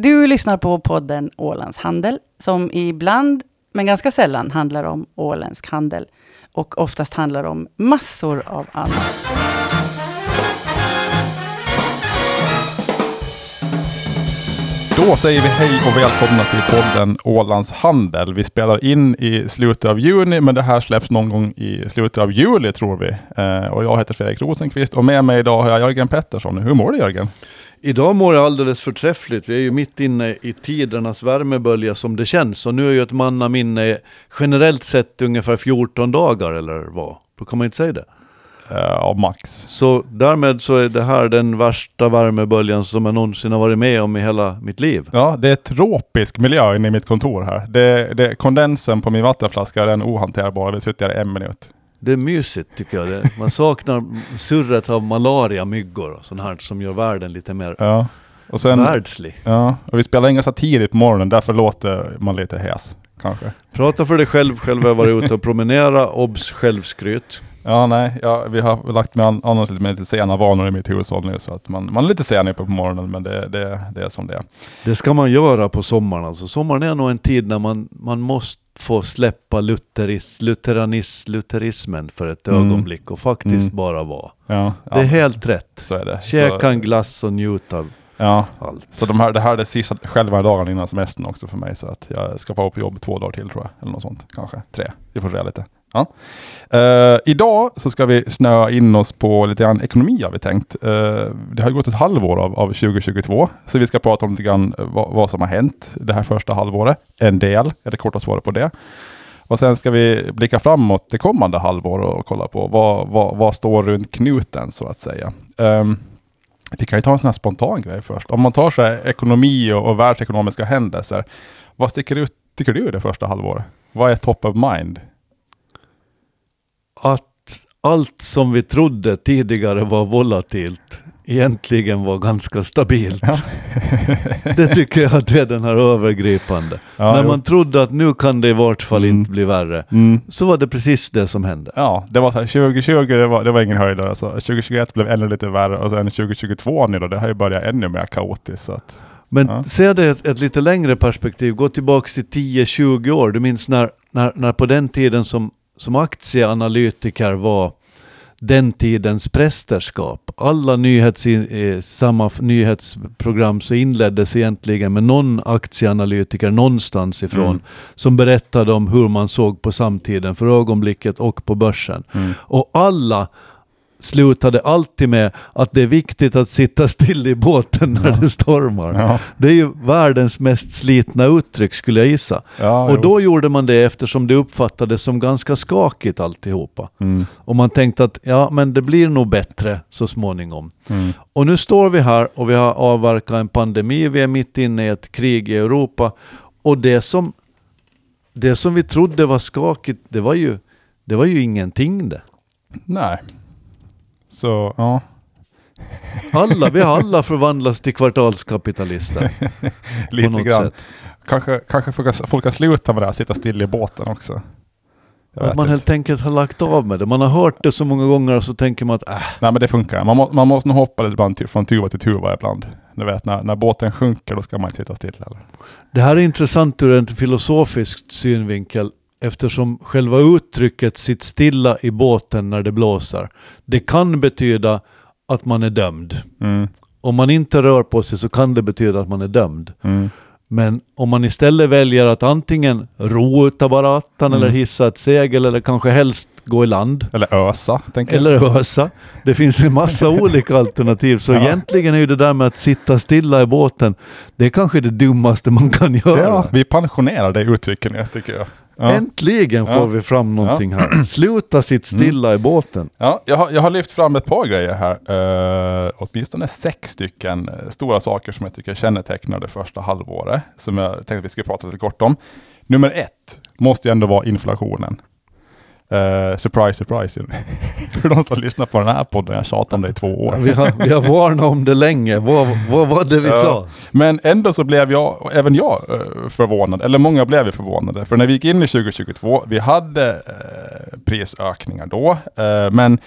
Du lyssnar på podden Ålands Handel, som ibland, men ganska sällan, handlar om åländsk handel. Och oftast handlar om massor av annat. Då säger vi hej och välkomna till podden Ålands Handel. Vi spelar in i slutet av juni, men det här släpps någon gång i slutet av juli tror vi. Eh, och jag heter Fredrik Rosenqvist och med mig idag har jag Jörgen Pettersson. Hur mår du Jörgen? Idag mår jag alldeles förträffligt. Vi är ju mitt inne i tidernas värmebölja som det känns. Och nu är ju ett mannaminne generellt sett ungefär 14 dagar eller vad? Då kan man inte säga det. Ja, uh, max. Så därmed så är det här den värsta värmeböljan som jag någonsin har varit med om i hela mitt liv. Ja, det är tropisk miljö inne i mitt kontor här. Det, det, kondensen på min vattenflaska är ohanterbar. Vi sitter här en minut. Det är mysigt tycker jag. Det. Man saknar surret av malaria-myggor och sånt här som gör världen lite mer ja. och sen, världslig. Ja, och vi spelar inga satir på morgonen, därför låter man lite hes. Kanske. Prata för dig själv, själv har jag varit ute och promenera, obs självskryt. Ja, nej, ja, vi har lagt med annars lite, med lite sena vanor i mitt hushåll nu, så att man, man är lite sen uppe på morgonen, men det, det, det är som det är. Det ska man göra på sommaren alltså. Sommaren är nog en tid när man, man måste få släppa lutheris, lutheranis, lutherismen för ett mm. ögonblick och faktiskt mm. bara vara. Ja, det är ja. helt rätt. Så är det. Käka en glass och njuta av ja. allt. Så de här, det här är det sista själva dagen innan semestern också för mig, så att jag ska vara på jobb två dagar till tror jag, eller något sånt. Kanske tre. Vi får se lite. Ja. Uh, idag så ska vi snöa in oss på lite grann ekonomi har vi tänkt. Uh, det har gått ett halvår av, av 2022, så vi ska prata om lite grann eh, vad, vad, som har hänt det här första halvåret. En del är det korta svaret på det. Och sen ska vi blicka framåt det kommande halvåret och kolla på vad, vad, vad står runt knuten så att säga. Um, vi kan ju ta en sån här spontan grej först. Om man tar så här ekonomi och, och världsekonomiska händelser. Vad sticker ut, tycker du, det första halvåret? Vad är top of mind? Att allt som vi trodde tidigare var volatilt egentligen var ganska stabilt. Ja. det tycker jag att är den här övergripande. Ja, När man jo. trodde att nu kan det i vart fall mm. inte bli värre, mm. så var det precis det som hände. Ja, det var så här, 2020 det var, det var ingen höjdare. Alltså. 2021 blev ännu lite värre och sen 2022 nu då, det har ju börjat ännu mer kaotiskt. Så att, Men ja. se det ett, ett lite längre perspektiv, gå tillbaka till 10-20 år. Du minns när, när, när på den tiden som som aktieanalytiker var den tidens prästerskap. Alla nyhets, samma nyhetsprogram så inleddes egentligen med någon aktieanalytiker någonstans ifrån mm. som berättade om hur man såg på samtiden för ögonblicket och på börsen. Mm. Och alla slutade alltid med att det är viktigt att sitta still i båten när ja. det stormar. Ja. Det är ju världens mest slitna uttryck skulle jag gissa. Ja, och jo. då gjorde man det eftersom det uppfattades som ganska skakigt alltihopa. Mm. Och man tänkte att ja, men det blir nog bättre så småningom. Mm. Och nu står vi här och vi har avverkat en pandemi, vi är mitt inne i ett krig i Europa. Och det som, det som vi trodde var skakigt, det var ju, det var ju ingenting det. Nej, så ja. Alla, vi har alla förvandlats till kvartalskapitalister. Lite grann. Sätt. Kanske, kanske folk har slutat med det här, sitta still i båten också. att man helt enkelt har lagt av med det. Man har hört det så många gånger och så tänker man att äh. Nej men det funkar. Man, må, man måste nog hoppa lite ibland från tuva till tuva ibland. Du vet när, när båten sjunker då ska man inte sitta still heller. Det här är intressant ur en filosofisk synvinkel eftersom själva uttrycket sitt stilla i båten när det blåser, det kan betyda att man är dömd. Mm. Om man inte rör på sig så kan det betyda att man är dömd. Mm. Men om man istället väljer att antingen ro utav barattan mm. eller hissa ett segel eller kanske helst gå i land. Eller ösa. Eller ösa. Det finns en massa olika alternativ. Så ja. egentligen är ju det där med att sitta stilla i båten, det är kanske det dummaste man kan göra. Ja, vi pensionerar det uttrycket tycker jag. Ja. Äntligen får ja. vi fram någonting ja. här. Sluta sitt stilla mm. i båten. Ja, jag har, jag har lyft fram ett par grejer här. Uh, åtminstone sex stycken uh, stora saker som jag tycker kännetecknar det första halvåret. Som jag tänkte att vi skulle prata lite kort om. Nummer ett måste ju ändå vara inflationen. Uh, surprise, surprise. För de som lyssnar på den här podden, jag tjatat om det i två år. vi, har, vi har varnat om det länge, vad, vad var det vi uh, sa? Men ändå så blev jag, även jag, uh, förvånad. Eller många blev ju förvånade. För när vi gick in i 2022, vi hade uh, prisökningar då. men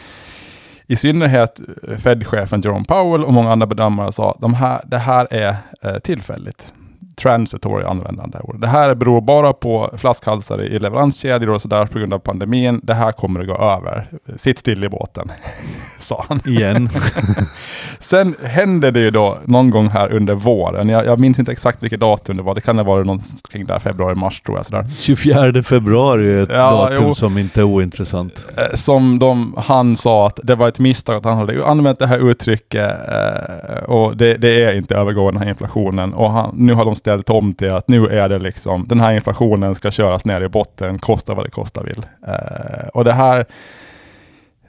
i synnerhet Fed-chefen Jerome Powell och många andra bedömare sa att de här, det här är tillfälligt. Transitory användande. Och det här beror bara på flaskhalsar i leveranskedjor och sådär på grund av pandemin. Det här kommer att gå över. Sitt still i båten, sa han. Igen. Sen hände det ju då någon gång här under våren. Jag, jag minns inte exakt vilket datum det var. Det kan ha varit någon kring där februari-mars tror jag. Sådär. 24 februari är ett Ja, datum jo. som inte är ointressant. Eh, Som de, han sa att det var ett misstag att han hade använt det här uttrycket eh, och det, det är inte övergående den här inflationen. Och han, nu har de ställt ställt om till att nu är det liksom, den här inflationen ska köras ner i botten, kosta vad det kosta vill. Eh, och det här,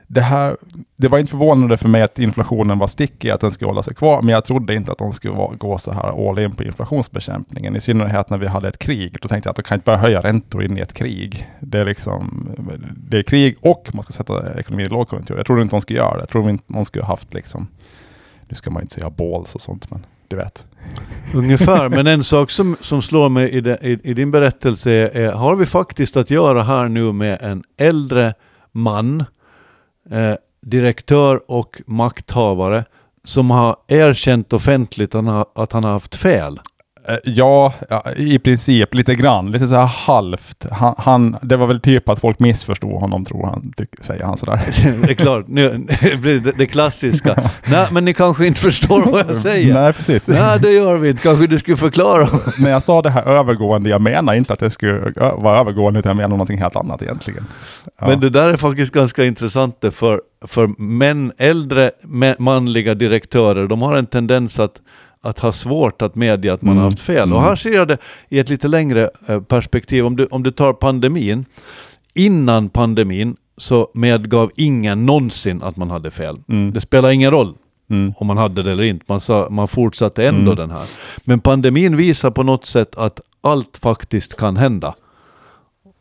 det här, det var inte förvånande för mig att inflationen var stickig, att den skulle hålla sig kvar, men jag trodde inte att de skulle gå så här all in på inflationsbekämpningen. I synnerhet när vi hade ett krig. Då tänkte jag att de kan inte börja höja räntor in i ett krig. Det är liksom, det är krig och man ska sätta ekonomin i lågkonjunktur. Jag trodde inte de skulle göra det. Jag trodde inte de skulle haft liksom, nu ska man inte säga balls och sånt, men du vet. Ungefär, men en sak som, som slår mig i, de, i, i din berättelse är, är, har vi faktiskt att göra här nu med en äldre man, eh, direktör och makthavare, som har erkänt offentligt att han har, att han har haft fel. Eh, Ja, i princip lite grann. Lite så här halvt. Han, han, det var väl typ att folk missförstod honom, tror han, tyck, säger han sådär. det är klart, nu det blir det, det klassiska. Nej, men ni kanske inte förstår vad jag säger. Nej, precis. Nej, det gör vi inte. Kanske du skulle förklara. När jag sa det här övergående, jag menar inte att det skulle vara övergående, utan jag menar någonting helt annat egentligen. Ja. Men det där är faktiskt ganska intressant för, för män, äldre manliga direktörer, de har en tendens att, att ha svårt att medge att man har Mm. haft fel. Mm. Och här ser jag det i ett lite längre eh, perspektiv. Om du, om du tar pandemin, innan pandemin så medgav ingen någonsin att man hade fel. Mm. Det spelar ingen roll Mm. om man hade det eller inte. Man, sa, man fortsatte ändå Mm. den här. Men pandemin visar på något sätt att allt faktiskt kan hända.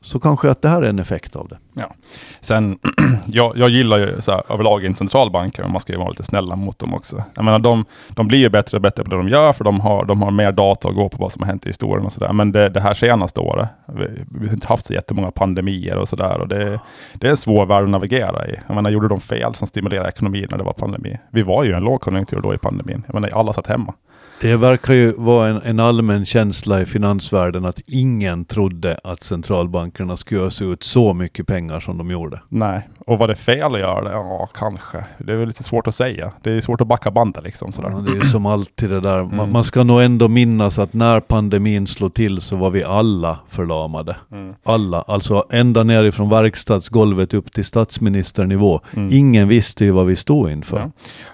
Så kanske att det här är en effekt av det. Ja. Sen, jag, jag gillar ju så här, överlag inte centralbanker, men man ska ju vara lite snälla mot dem också. Jag menar, de, de blir ju bättre och bättre på det de gör, för de har, de har mer data att gå på vad som har hänt i historien och sådär. Men det, det här senaste året, vi, vi har inte haft så jättemånga pandemier och sådär. Det, det är en svår värld att navigera i. Jag menar, gjorde de fel som stimulerade ekonomin när det var pandemi? Vi var ju i en lågkonjunktur då i pandemin. Jag menar, alla satt hemma. Det verkar ju vara en, en allmän känsla i finansvärlden att ingen trodde att centralbankerna skulle ösa ut så mycket pengar som de gjorde. Nej, och var det fel att göra det? Ja, kanske. Det är väl lite svårt att säga. Det är svårt att backa bandet liksom. Sådär. Ja, det är som alltid det där. Man, Mm. man ska nog ändå minnas att när pandemin slog till så var vi alla förlamade. Mm. Alla, alltså ända nerifrån verkstadsgolvet upp till statsministernivå. Mm. Ingen visste ju vad vi stod inför. Ja.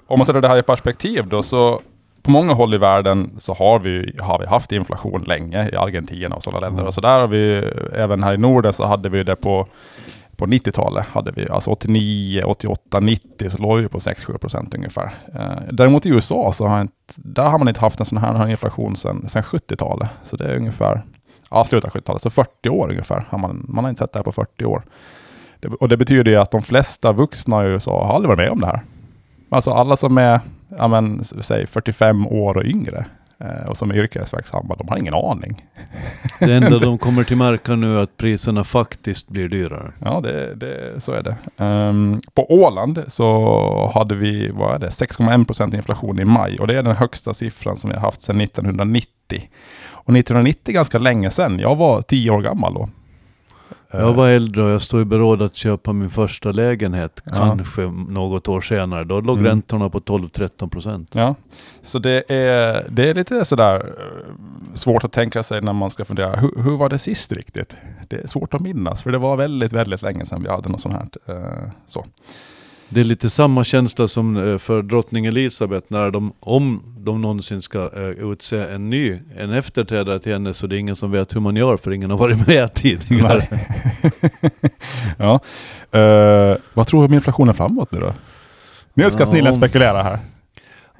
Om man sätter det här i perspektiv då, så på många håll i världen så har vi, har vi haft inflation länge, i Argentina och sådana länder. Mm. Och så där har vi, även här i Norden så hade vi det på, på 90-talet. Hade vi, alltså 89, 88, 90 så låg vi på 6-7 procent ungefär. Eh, däremot i USA så har, inte, där har man inte haft en sån här, inflation sedan 70-talet. Så det är ungefär, ja slutet av 70-talet, så 40 år ungefär. Har man, man har inte sett det här på 40 år. Det, och det betyder ju att de flesta vuxna i USA har aldrig varit med om det här. Alltså alla som är, ja men, säg 45 år och yngre eh, och som är yrkesverksamma, de har ingen aning. Det enda de kommer till märka nu är att priserna faktiskt blir dyrare. Ja, det, det, så är det. Ehm, på Åland så hade vi, vad är det, 6,1 procent inflation i maj och det är den högsta siffran som vi har haft sedan 1990. Och 1990 är ganska länge sedan. Jag var 10 år gammal då. Jag var äldre och jag stod i beråd att köpa min första lägenhet, Ja. kanske något år senare. Då låg Mm. räntorna på 12-13 procent. Ja, så det är, det är lite sådär eh, svårt att tänka sig när man ska fundera, hur, hur var det sist riktigt? Det är svårt att minnas, för det var väldigt, väldigt länge sedan vi hade något sånt här. eh, Så. Det är lite samma känsla som eh, för drottning Elisabeth när de, om de någonsin ska eh, utse en ny, en efterträdare till henne, så det är ingen som vet hur man gör för ingen har varit med tidigare. ja. Eh, vad tror du om inflationen framåt nu då? Nu ska Ja, snillen spekulera här.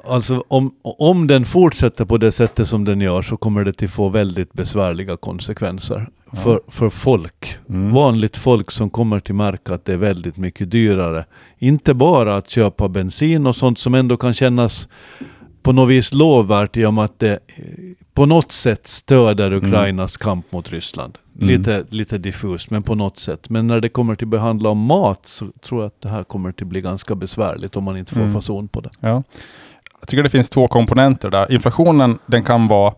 Alltså om, om den fortsätter på det sättet som den gör så kommer det till få väldigt besvärliga konsekvenser. Ja. För, för folk, Mm. vanligt folk som kommer till märka att det är väldigt mycket dyrare. Inte bara att köpa bensin och sånt som ändå kan kännas på något vis lovvärt i och med att det eh, på något sätt stöder Ukrainas kamp mot Ryssland. Mm. Lite, lite diffust, men på något sätt. Men när det kommer till behandla om mat så tror jag att det här kommer till bli ganska besvärligt om man inte får Mm. fason på det. Ja. Jag tycker det finns två komponenter där. Inflationen, den kan vara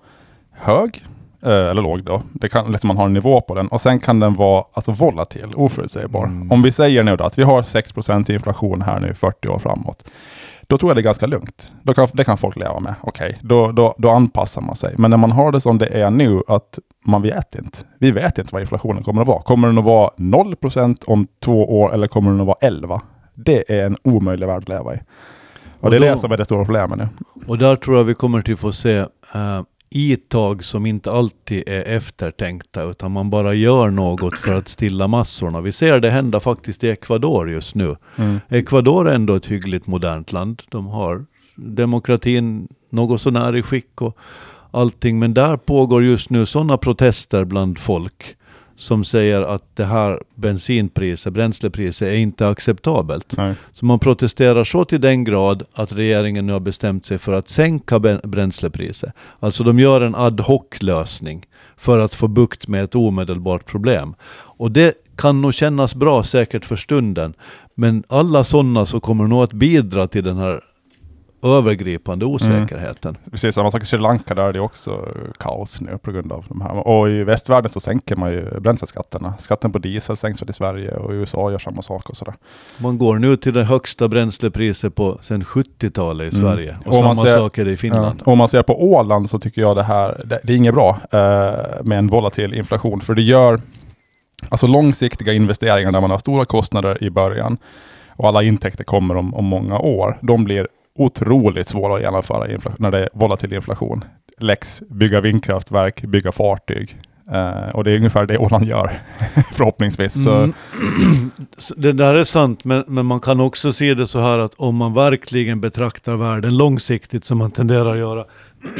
hög, eh, eller låg då. Det kan, liksom man har en nivå på den. Och sen kan den vara alltså, volatil, oförutsägbar. Mm. Om vi säger nu då att vi har 6% inflation här nu 40 år framåt. Då tror jag det är ganska lugnt. Då kan, det kan folk leva med. Okej, då, då, då anpassar man sig. Men när man har det som det är nu, att man vet inte. Vi vet inte vad inflationen kommer att vara. Kommer den att vara 0% om två år eller kommer den att vara 11? Det är en omöjlig värld att leva i. Och, det är det som är det stora problemet nu. Och där tror jag vi kommer till få se uh, itag som inte alltid är eftertänkta utan man bara gör något för att stilla massorna. Vi ser det hända faktiskt i Ecuador just nu. Mm. Ecuador är ändå ett hyggligt modernt land. De har demokratin något sånär i skick och allting. Men där pågår just nu sådana protester bland folk som säger att det här bensinpriset, bränslepriset är inte acceptabelt. Nej. Så man protesterar så till den grad att regeringen nu har bestämt sig för att sänka bränslepriset. Alltså de gör en ad hoc-lösning för att få bukt med ett omedelbart problem. Och det kan nog kännas bra säkert för stunden. Men alla sådana så kommer nog att bidra till den här övergripande osäkerheten. Precis, samma sak i Sri Lanka, där är det också kaos nu på grund av de här. Och i västvärlden så sänker man ju bränsleskatterna. Skatten på diesel sänks väl i Sverige och USA gör samma sak och sådär. Man går nu till det högsta bränslepriset på sedan 70-talet i Mm. Sverige. Och, Och man samma ser- sak är det i Finland. Ja. Om man ser på Åland så tycker jag det här, det, det är inget bra eh, med en volatil inflation. För det gör alltså långsiktiga investeringar där man har stora kostnader i början och alla intäkter kommer om, om många år. De blir otroligt svåra att genomföra när det är volatil inflation. Lex, bygga vindkraftverk, bygga fartyg. Uh, och det är ungefär det Åland gör, förhoppningsvis. Så, Mm. Det där är sant, men, men man kan också se det så här att om man verkligen betraktar världen långsiktigt, som man tenderar att göra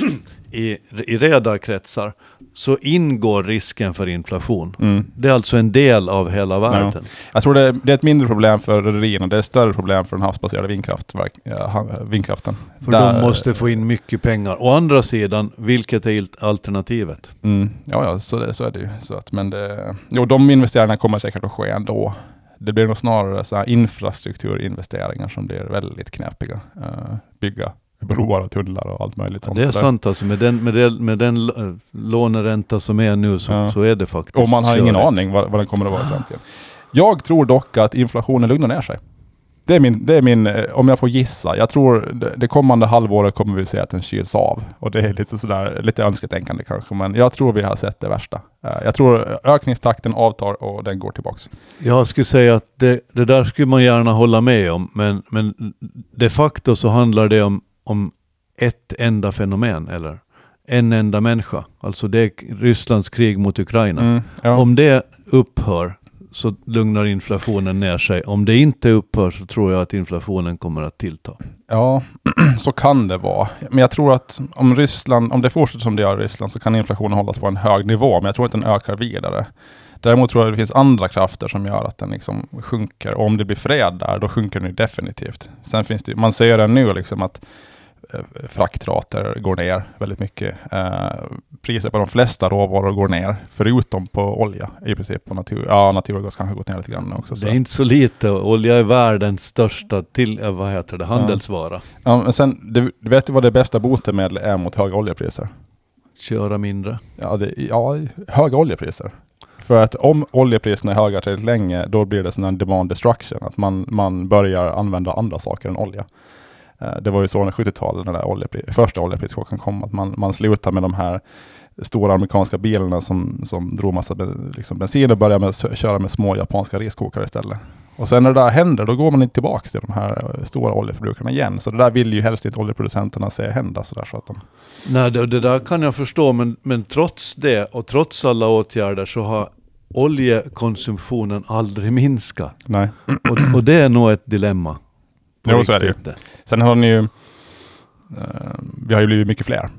i, i redarkretsar, så ingår risken för inflation. mm. Det är alltså en del av hela världen. Jag tror det, det är ett mindre problem för rederierna. Det är ett större problem för den havsbaserade vindkraftverk, ja, ha- vindkraften. För Där- de måste få in mycket pengar. Å andra sidan, vilket är alternativet? Mm, ja, ja så, det, så är det ju. Så att, men det, jo, de investeringarna kommer säkert att ske ändå. Det blir nog snarare så infrastrukturinvesteringar som blir väldigt knepiga. Uh, bygga broar och tunnlar och allt möjligt sånt. Det är sant alltså, med den, med den, med den eh, låneränta som är nu så, Ja. så är det faktiskt Och man har ingen körigt. aning vad, vad den kommer att vara i framtiden. Jag tror dock att inflationen lugnar ner sig. Det är min, det är min eh, om jag får gissa. Jag tror det, det kommande halvåret kommer vi se att den kyls av. Och det är lite sådär, lite önsketänkande kanske. Men jag tror vi har sett det värsta. Eh, Jag tror ökningstakten avtar och den går tillbaks. Jag skulle säga att det, det där skulle man gärna hålla med om, men, men de facto så handlar det om, om ett enda fenomen, eller en enda människa. Alltså det är Rysslands krig mot Ukraina. Mm, ja. Om det upphör så lugnar inflationen ner sig. Om det inte upphör så tror jag att inflationen kommer att tillta. Ja, så kan det vara. Men jag tror att om Ryssland, om det fortsätter som det gör i Ryssland så kan inflationen hållas på en hög nivå. Men jag tror inte den ökar vidare. Däremot tror jag det finns andra krafter som gör att den liksom sjunker. Och om det blir fred där, då sjunker den definitivt. Sen finns det, man ser det nu liksom att fraktrater går ner väldigt mycket. Eh, priser på de flesta råvaror går ner, förutom på olja i princip. Och natur, ja, naturgas kanske gått ner lite grann också. Så. Det är inte så lite. Olja är världens största till, eh, vad heter det, handelsvara. Ja, men sen, du, du vet ju vad det bästa botemedel är mot höga oljepriser? Köra mindre. Ja, det, ja, höga oljepriser. För att om oljepriserna är höga tillräckligt länge, då blir det sån demand destruction. Att man, man börjar använda andra saker än olja. Eh, Det var ju så under 70-talet, när den oljepri- första oljeprischocken kom, att man, man slutade med de här stora amerikanska bilarna som, som drog massa liksom bensin och började med, köra med små japanska riskokare istället. Och sen när det där händer, då går man inte tillbaka till de här eh, stora oljeförbrukarna igen. Så det där vill ju helst inte oljeproducenterna se hända. Så där, så att de, Nej, det, det där kan jag förstå, men, men trots det och trots alla åtgärder så har oljekonsumtionen aldrig minskat. nej. Och, och det är nog ett dilemma. Jo, så är det ju. Sen har ni ju, eh, vi har ju blivit mycket fler.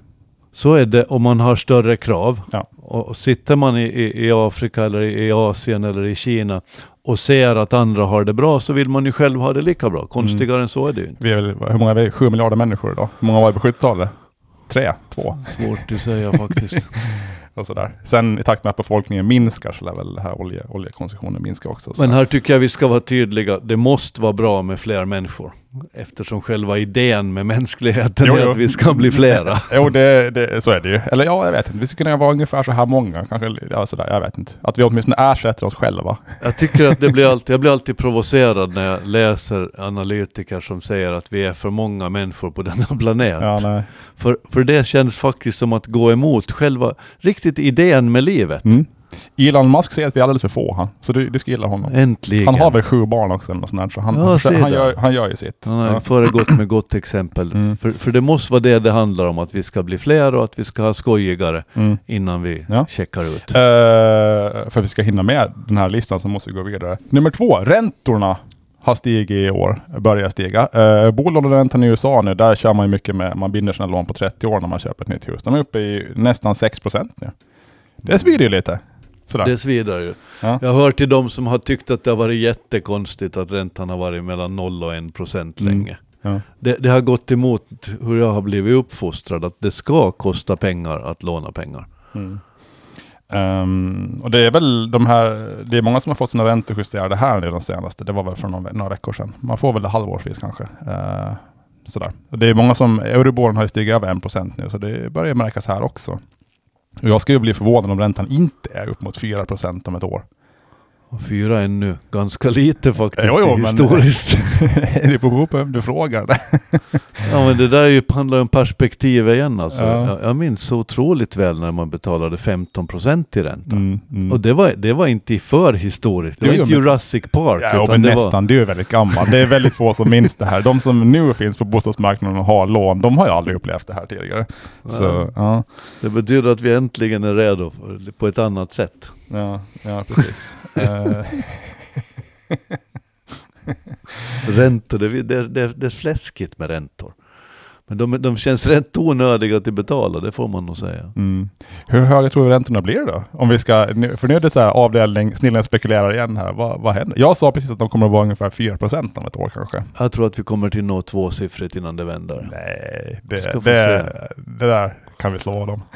Så är det om man har större krav. Ja. Och, sitter man i, i, i Afrika eller i, Asien eller i Kina och ser att andra har det bra så vill man ju själv ha det lika bra. Konstigare Mm. än så är det ju inte. Vi är väl, hur många är vi? Sju miljarder människor idag. Hur många var det på 70-talet? Tre? Två? Svårt att säga faktiskt. Och sådär. Sen i takt med att befolkningen minskar så lär väl det här olje, oljekonsumtionen minska också. Så. Men här tycker jag vi ska vara tydliga. Det måste vara bra med fler människor. Eftersom själva idén med mänskligheten Jo, är jo. att vi ska bli flera. Jo, det, det, så är det ju. Eller ja, jag vet inte. Vi skulle kunna vara ungefär så här många. Kanske, ja, sådär, jag vet inte. Att vi åtminstone ersätter oss själva. Jag tycker att det blir alltid, jag blir alltid provocerad när jag läser analytiker som säger att vi är för många människor på denna planet. Ja. För, för det känns faktiskt som att gå emot själva, riktigt idén med livet. Mm. Elon Musk säger att vi är alldeles för få han. Så du, du ska gilla honom. Äntligen. Han har väl sju barn också eller sånt så han, Ja, han, han, gör, han gör ju sitt. Han har Ja. föregått med gott exempel. Mm. För, för det måste vara det det handlar om, att vi ska bli fler och att vi ska ha skojigare Mm. innan vi Ja. checkar ut. Eh, för att vi ska hinna med den här listan så måste vi gå vidare. Nummer två, räntorna har stigit i år, börjar stiga. Uh, bolåneräntan i USA nu, där kör man ju mycket med, man binder sina lån på 30 år när man köper ett nytt hus. De är uppe i nästan 6 procent nu. Det svider ju lite. Sådär. Det svider ju. Ja. Jag hör till de som har tyckt att det har varit jättekonstigt att räntan har varit mellan 0 och 1 procent Mm. länge. Ja. Det, det har gått emot hur jag har blivit uppfostrad, att det ska kosta pengar att låna pengar. Mm. Ehm, och det är väl de här, det är många som har fått sina räntor justerade här nu de senaste. Det var väl för några, några veckor sedan. Man får väl det halvårsvis kanske. Uh, sådär. Och det är många som, Euriborn har ju stigit över 1% nu, så det börjar märkas här också. Och jag skulle bli förvånad om räntan inte är upp mot 4% om ett år. Och fyra är ännu ganska lite faktiskt Jo, jo, men- historiskt. det beror på vem du frågar. Ja men det där är ju, handlar ju om perspektiv igen alltså. Ja. Jag, jag minns så otroligt väl när man betalade 15% i ränta. Mm, mm. Och det var, det var inte för historiskt. Det var Jo, inte men- Jurassic Park. Ja, men det nästan. Du är väldigt gammal. Det är väldigt få som minns det här. De som nu finns på bostadsmarknaden och har lån, de har ju aldrig upplevt det här tidigare. Så, Ja. ja. Var, det betyder att vi äntligen är redo för, på ett annat sätt. Ja, ja precis. Eh. Räntor, det, det, det, det är fläskigt med räntor. Men de, de känns rätt onödiga att betala, det får man nog säga. mm. Hur höga tror du räntorna blir då? Om vi ska, för nu är det så här avdelning, snillen spekulerar igen här. Vad, vad händer? Jag sa precis att de kommer att vara ungefär 4% om ett år kanske. Jag tror att vi kommer till nå tvåsiffrigt innan det vänder. Nej, det, det, det där kan vi slå vad om.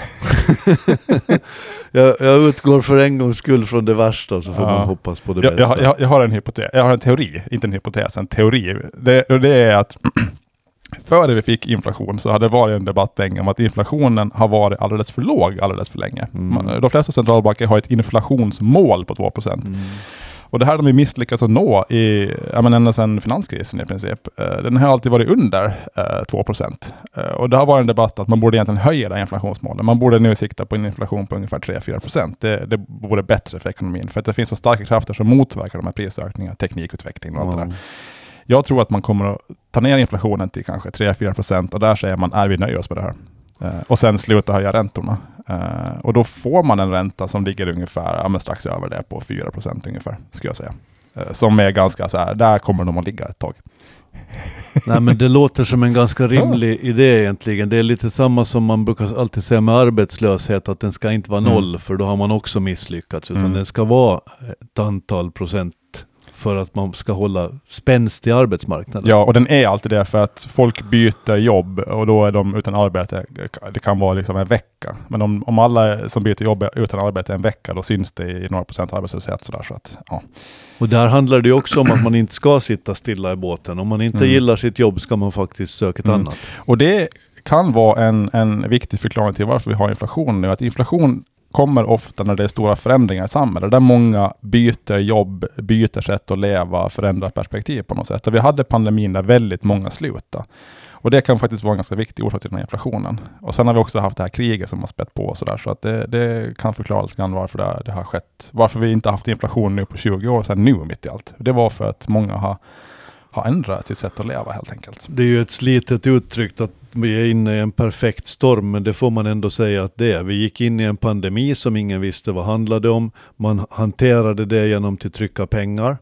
Jag, jag utgår för en gångs skull från det värsta så får Ja. man hoppas på det Jag, bästa. jag, jag, har en hypotes, jag har en teori, inte en hypotes, en teori. Det, det är att före vi fick inflation så hade det varit en debatt om att inflationen har varit alldeles för låg alldeles för länge. Mm. De flesta centralbanker har ett inflationsmål på 2%. Mm. Och det här har de misslyckats att nå i, ja, men ända sedan finanskrisen i princip. Eh, Den har alltid varit under eh, 2%. Eh, och det har varit en debatt att man borde egentligen höja det inflationsmålet. Man borde nu sikta på en inflation på ungefär 3-4%. Det, det vore bättre för ekonomin. För att det finns så starka krafter som motverkar de här prisökningarna, teknikutveckling och allt det där. Ja. Jag tror att man kommer att ta ner inflationen till kanske 3-4% och där säger man, är vi nöjer oss med det här? Eh, och sen sluta höja räntorna. Eh, och då får man en ränta som ligger ungefär, ja, men strax över det på 4% ungefär, skulle jag säga. Eh, som är ganska så här, där kommer de att ligga ett tag. Nej men det låter som en ganska rimlig idé egentligen. Det är lite samma som man brukar alltid säga med arbetslöshet, att den ska inte vara Mm. noll, för då har man också misslyckats. Utan Mm. den ska vara ett antal procent för att man ska hålla spänst i arbetsmarknaden. Ja, och den är alltid det för att folk byter jobb och då är de utan arbete. Det kan vara liksom en vecka. Men om, om alla som byter jobb är utan arbete en vecka, då syns det i några procent arbetslöshet. Sådär, så att, ja. Och där handlar det också om att man inte ska sitta stilla i båten. Om man inte Mm. gillar sitt jobb ska man faktiskt söka ett Mm. annat. Och det kan vara en, en viktig förklaring till varför vi har inflation nu. Att inflation kommer ofta när det är stora förändringar i samhället. Där många byter jobb, byter sätt att leva, förändrar perspektiv på något sätt. Och vi hade pandemin där väldigt många slutade. Och det kan faktiskt vara en ganska viktig orsak till den här inflationen. Och sen har vi också haft det här kriget som har spett på och sådär. Så att det, det kan förklara lite grann varför det, det har skett. Varför vi inte haft inflation nu på 20 år sen nu mitt i allt. Det var för att många har, har ändrat sitt sätt att leva helt enkelt. Det är ju ett slitet uttryck att vi är inne i en perfekt storm, men det får man ändå säga att det är. Vi gick in i en pandemi som ingen visste vad handlade om. Man hanterade det genom att trycka pengar.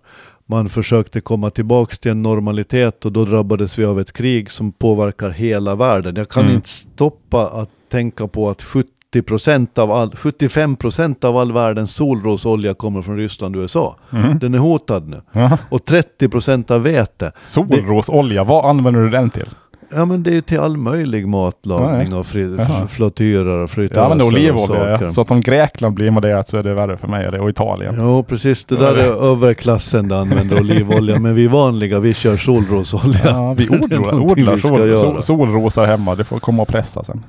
Man försökte komma tillbaks till en normalitet och då drabbades vi av ett krig som påverkar hela världen. Jag kan Mm. inte stoppa att tänka på att 70% av all, 75% av all världens solrosolja kommer från Ryssland och USA. Mm. Den är hotad nu. Ja. Och 30% av vete. Solrosolja, vad använder du den till? Ja men det är ju till all möjlig matlagning och fri, Jaha. f- flottyrer och fritöser Ja är och olivolja. saker. Så att om Grekland blir invaderat så är det värre för mig eller, och Italien. Jo precis, det Ja, där är överklassen det använder olivolja. men vi vanliga vi kör solrosolja. Ja, vi odlar, odlar vi sol, sol, solrosar hemma. Det får komma och pressa sen.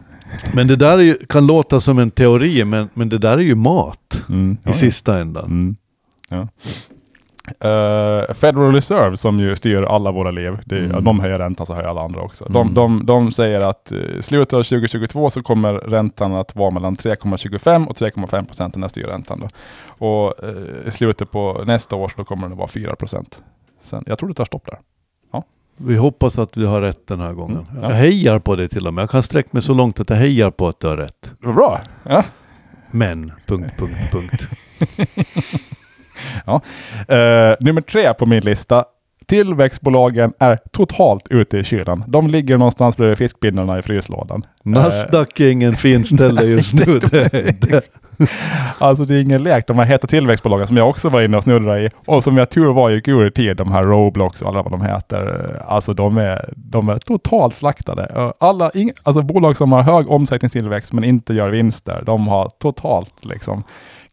Men det där är ju, kan låta som en teori men, men det där är ju mat Mm. i Ja, ja. sista ändan. Mm. Ja. Eh, Federal Reserve som ju styr alla våra liv, det, är- Mm. de höjer räntan så höjer alla andra också. De, Mm. de, de säger att i slutet av 2022 så kommer räntan att vara mellan 3,25 och 3,5 procent, den här styrräntan. Då. Och eh, i slutet på nästa år så kommer den att vara 4 procent. Sen, jag tror det tar stopp där. Vi hoppas att vi har rätt den här gången. Mm, ja. Jag hejar på det till och med. Jag kan sträcka mig så långt att jag hejar på att du har rätt. Bra! Ja. Men, punkt, punkt, punkt. Eh, nummer tre på min lista. Tillväxtbolagen är totalt ute i kylan. De ligger någonstans bredvid fiskpinnarna i fryslådan. Nasdaq är ingen fin ställe just nu. Alltså det är ingen lek. De här heta tillväxtbolagen som jag också var inne och snurrade i och som jag tur var gick ur i tid, de här Roblox och alla vad de heter. Alltså de är, de är totalt slaktade. Eh, Alla, alltså bolag som har hög omsättningstillväxt men inte gör vinster, de har totalt liksom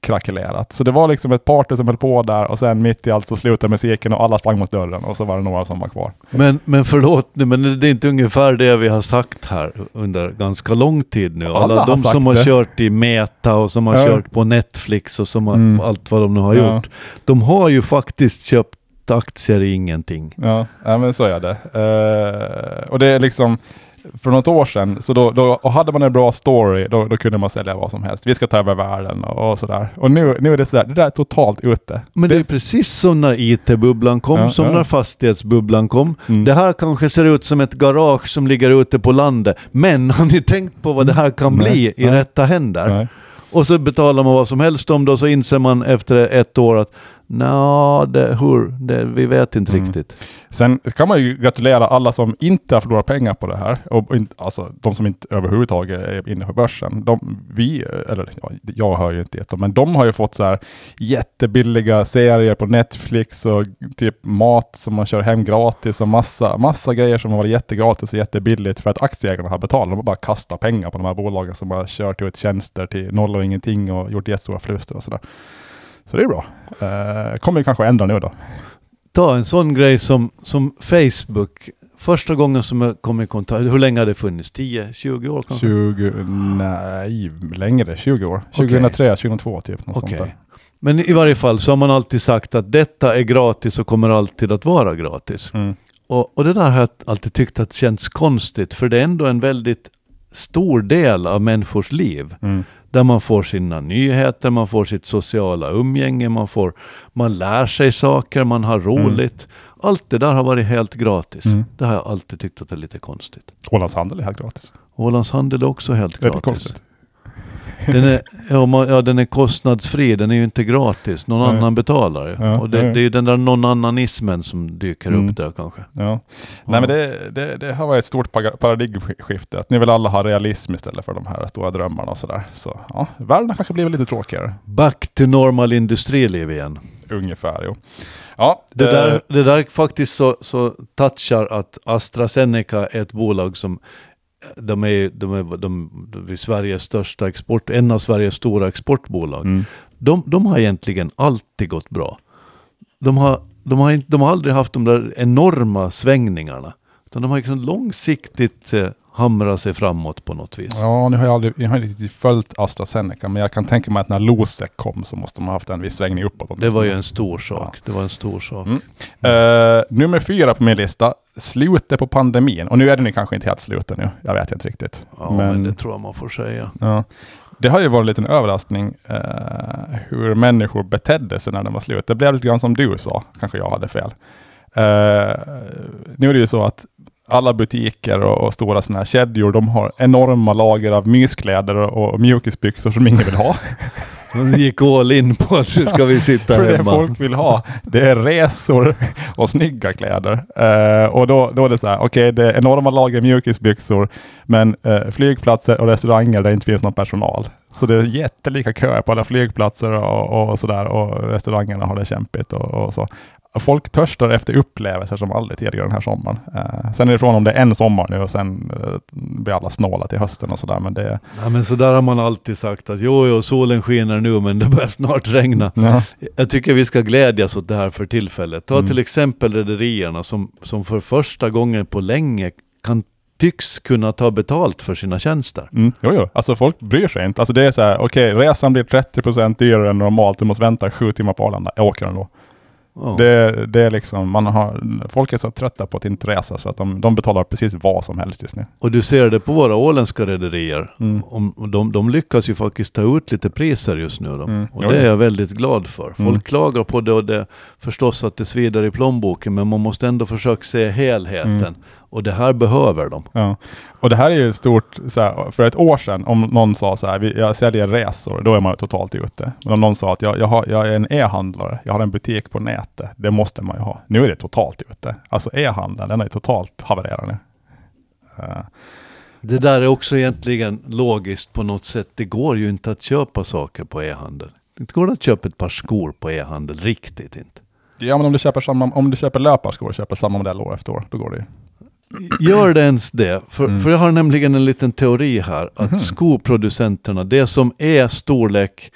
krackelerat. Så det var liksom ett party som höll på där och sen mitt i allt så slutade musiken och alla sprang mot dörren och så var det några som var kvar. Men, men förlåt nu, men det är inte ungefär det vi har sagt här under ganska lång tid nu. Alla, Alla de som har det. kört i Meta och som har Ja. kört på Netflix och som har, Mm. allt vad de nu har Ja. gjort. De har ju faktiskt köpt aktier i ingenting. Ja, ja men så är det. Eh, och det är liksom, för något år sedan, så då, då, och hade man en bra story, då, då kunde man sälja vad som helst. Vi ska ta över världen och, och sådär. Och nu, nu är det sådär, det där är totalt ute. Men det är precis som när IT-bubblan kom, Ja, som ja. när fastighetsbubblan kom. Mm. Det här kanske ser ut som ett garage som ligger ute på landet. Men har ni tänkt på vad det här kan Nej, bli i nej. rätta händer? Nej. Och så betalar man vad som helst om det och så inser man efter ett år att Nå, det, hur, det, vi vet inte Mm. riktigt. Sen kan man ju gratulera alla som inte har förlorat pengar på det här. Och, in- alltså de som inte överhuvudtaget är inne på börsen. De, vi, eller ja, jag hör ju inte det, men de har ju fått så här jättebilliga serier på Netflix och typ mat som man kör hem gratis och massa, massa grejer som har varit jättegratis och jättebilligt för att aktieägarna har betalat. De har bara kastat pengar på de här bolagen som har kört ut tjänster till noll och ingenting och gjort jättestora förluster och sådär. Så det är bra. Eh, kommer kanske ändra nu då. Ta en sån grej som, som Facebook. Första gången som jag kom i kontakt, hur länge har det funnits? 10-20 år kanske? 20, nej, längre, 20 år. Okej. 2003, 2002 typ. Något Okej. sånt där. Men i varje fall så har man alltid sagt att detta är gratis och kommer alltid att vara gratis. Mm. Och, och det där har jag alltid tyckt att känts konstigt, för det är ändå en väldigt stor del av människors liv. Mm. Där man får sina nyheter, man får sitt sociala umgänge, man, får, man lär sig saker, man har roligt. Allt det där har varit helt gratis. Mm. Det har jag alltid tyckt att det är lite konstigt. Ålands Handel är helt gratis. Ålands Handel är också helt är gratis. konstigt. Den är, ja, ja, den är kostnadsfri, den är ju inte gratis. Någon Nej. annan betalar ju. Ja, och det, ja, ja. det är ju den där någon annanismen som dyker Mm. upp där kanske. Ja. Nej men det, det, det har varit ett stort paradigmskifte. Att ni vill alla ha realism istället för de här stora drömmarna och sådär. Så ja, världen har kanske blivit lite tråkigare. Back to normal industriliv igen. Ungefär jo. Ja, Det, där, det där faktiskt så, så touchar att AstraZeneca är ett bolag som de är, de är, de, de är Sveriges största export, en av Sveriges stora exportbolag. Mm. De, de har egentligen alltid gått bra. De har, de, har inte, de har aldrig haft de där enorma svängningarna. Utan de har liksom långsiktigt eh, hamrat sig framåt på något vis. Ja, nu har jag aldrig, jag har inte riktigt följt AstraZeneca, men jag kan tänka mig att när Losec kom så måste de ha haft en viss svängning uppåt. Det var ju en stor sak. Det var en stor sak. Mm. Eh, nummer fyra på min lista, slutet på pandemin. Och nu är den kanske inte helt slutet nu, jag vet inte riktigt. Ja, men, det tror jag man får säga. Ja. Det har ju varit en liten överraskning eh, hur människor betedde sig när den var slut. Det blev lite grann som du sa, kanske jag hade fel. Eh, nu är det ju så att alla butiker och, och stora sådana här kedjor, de har enorma lager av myskläder och, och mjukisbyxor som ingen vill ha. De gick all in på att nu ska vi sitta För det hemma. folk vill ha, det är resor och snygga kläder. Eh, och då, då är det så här, okej det är enorma lager mjukisbyxor, men eh, flygplatser och restauranger där det inte finns någon personal. Så det är jättelika köer på alla flygplatser och, och sådär och restaurangerna har det kämpigt och, och så. Folk törstar efter upplevelser som aldrig tidigare den här sommaren. Eh, sen är det från om det är en sommar nu och sen eh, blir alla snåla till hösten och sådär. Men det, Ja, men så där har man alltid sagt att jo, jo, solen skiner nu men det börjar snart regna. ja. Jag tycker vi ska glädjas åt det här för tillfället. Ta Mm. till exempel rederierna som, som för första gången på länge kan, tycks kunna ta betalt för sina tjänster. Mm, jo, jo. Alltså folk bryr sig inte. Alltså det är så här, okej, resan blir 30% dyrare än normalt. Du måste vänta sju timmar på Arlanda. Jag åker ändå. Det, det är liksom, man har, folk är så trötta på att inte resa så att de, de betalar precis vad som helst just nu. Och du ser det på våra åländska rederier. Mm. Om, de, de lyckas ju faktiskt ta ut lite priser just nu. Mm. Och det är jag väldigt glad för. Folk Mm. klagar på det och det förstås att det svider i plånboken men man måste ändå försöka se helheten. Och det här behöver de. Ja. Och det här är ju stort, så här, för ett år sedan, om någon sa så här, jag säljer resor, då är man ju totalt ute. Men om någon sa att jag, jag, har, jag är en e-handlare, jag har en butik på nätet, det måste man ju ha. Nu är det totalt ute. Alltså e-handeln, den är totalt havererad nu. Eh, Det där är också egentligen logiskt på något sätt. Det går ju inte att köpa saker på e-handel. Det går att köpa ett par skor på e-handel, riktigt inte. ja, men om du köper, samma, om du köper löparskor och köper samma modell år efter år, då går det ju. Gör det ens det? För, Mm. för jag har nämligen en liten teori här. Att Mhm. skoproducenterna, det som är storlek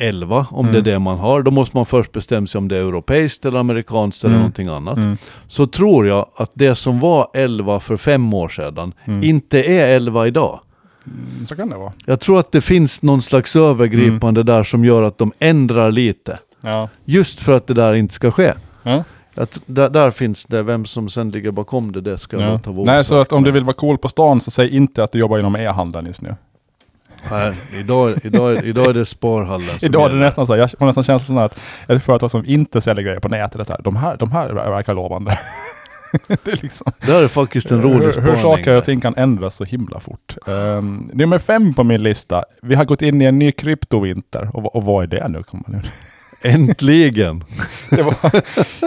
11, om det är Mm. det man har, då måste man först bestämma sig om det är europeiskt eller amerikanskt eller Mm. någonting annat. Mm. Så tror jag att det som var 11 för fem år sedan, Mm. inte är 11 idag. Mm, Så kan det vara. Jag tror att det finns någon slags övergripande Mm. där som gör att de ändrar lite. Ja. Just för att det där inte ska ske. ja. Att där, där finns det, vem som sen ligger bakom det, det ska ja. låta vara Nej, så att om du vill vara cool på stan så säg inte att du jobbar inom e-handeln just nu. Nej, idag, idag, idag är det Sparhallen Idag är det nästan så här, jag har nästan känslan att ett företag som inte säljer grejer på nätet är så här, de här, de här verkar lovande. det är liksom, Det här är faktiskt en rolig spaning. hur saker och ting kan ändras så himla fort. Um, nummer fem på min lista, vi har gått in i en ny kryptovinter. Och, vad- och vad är det nu? Kommer nu? Äntligen! Det var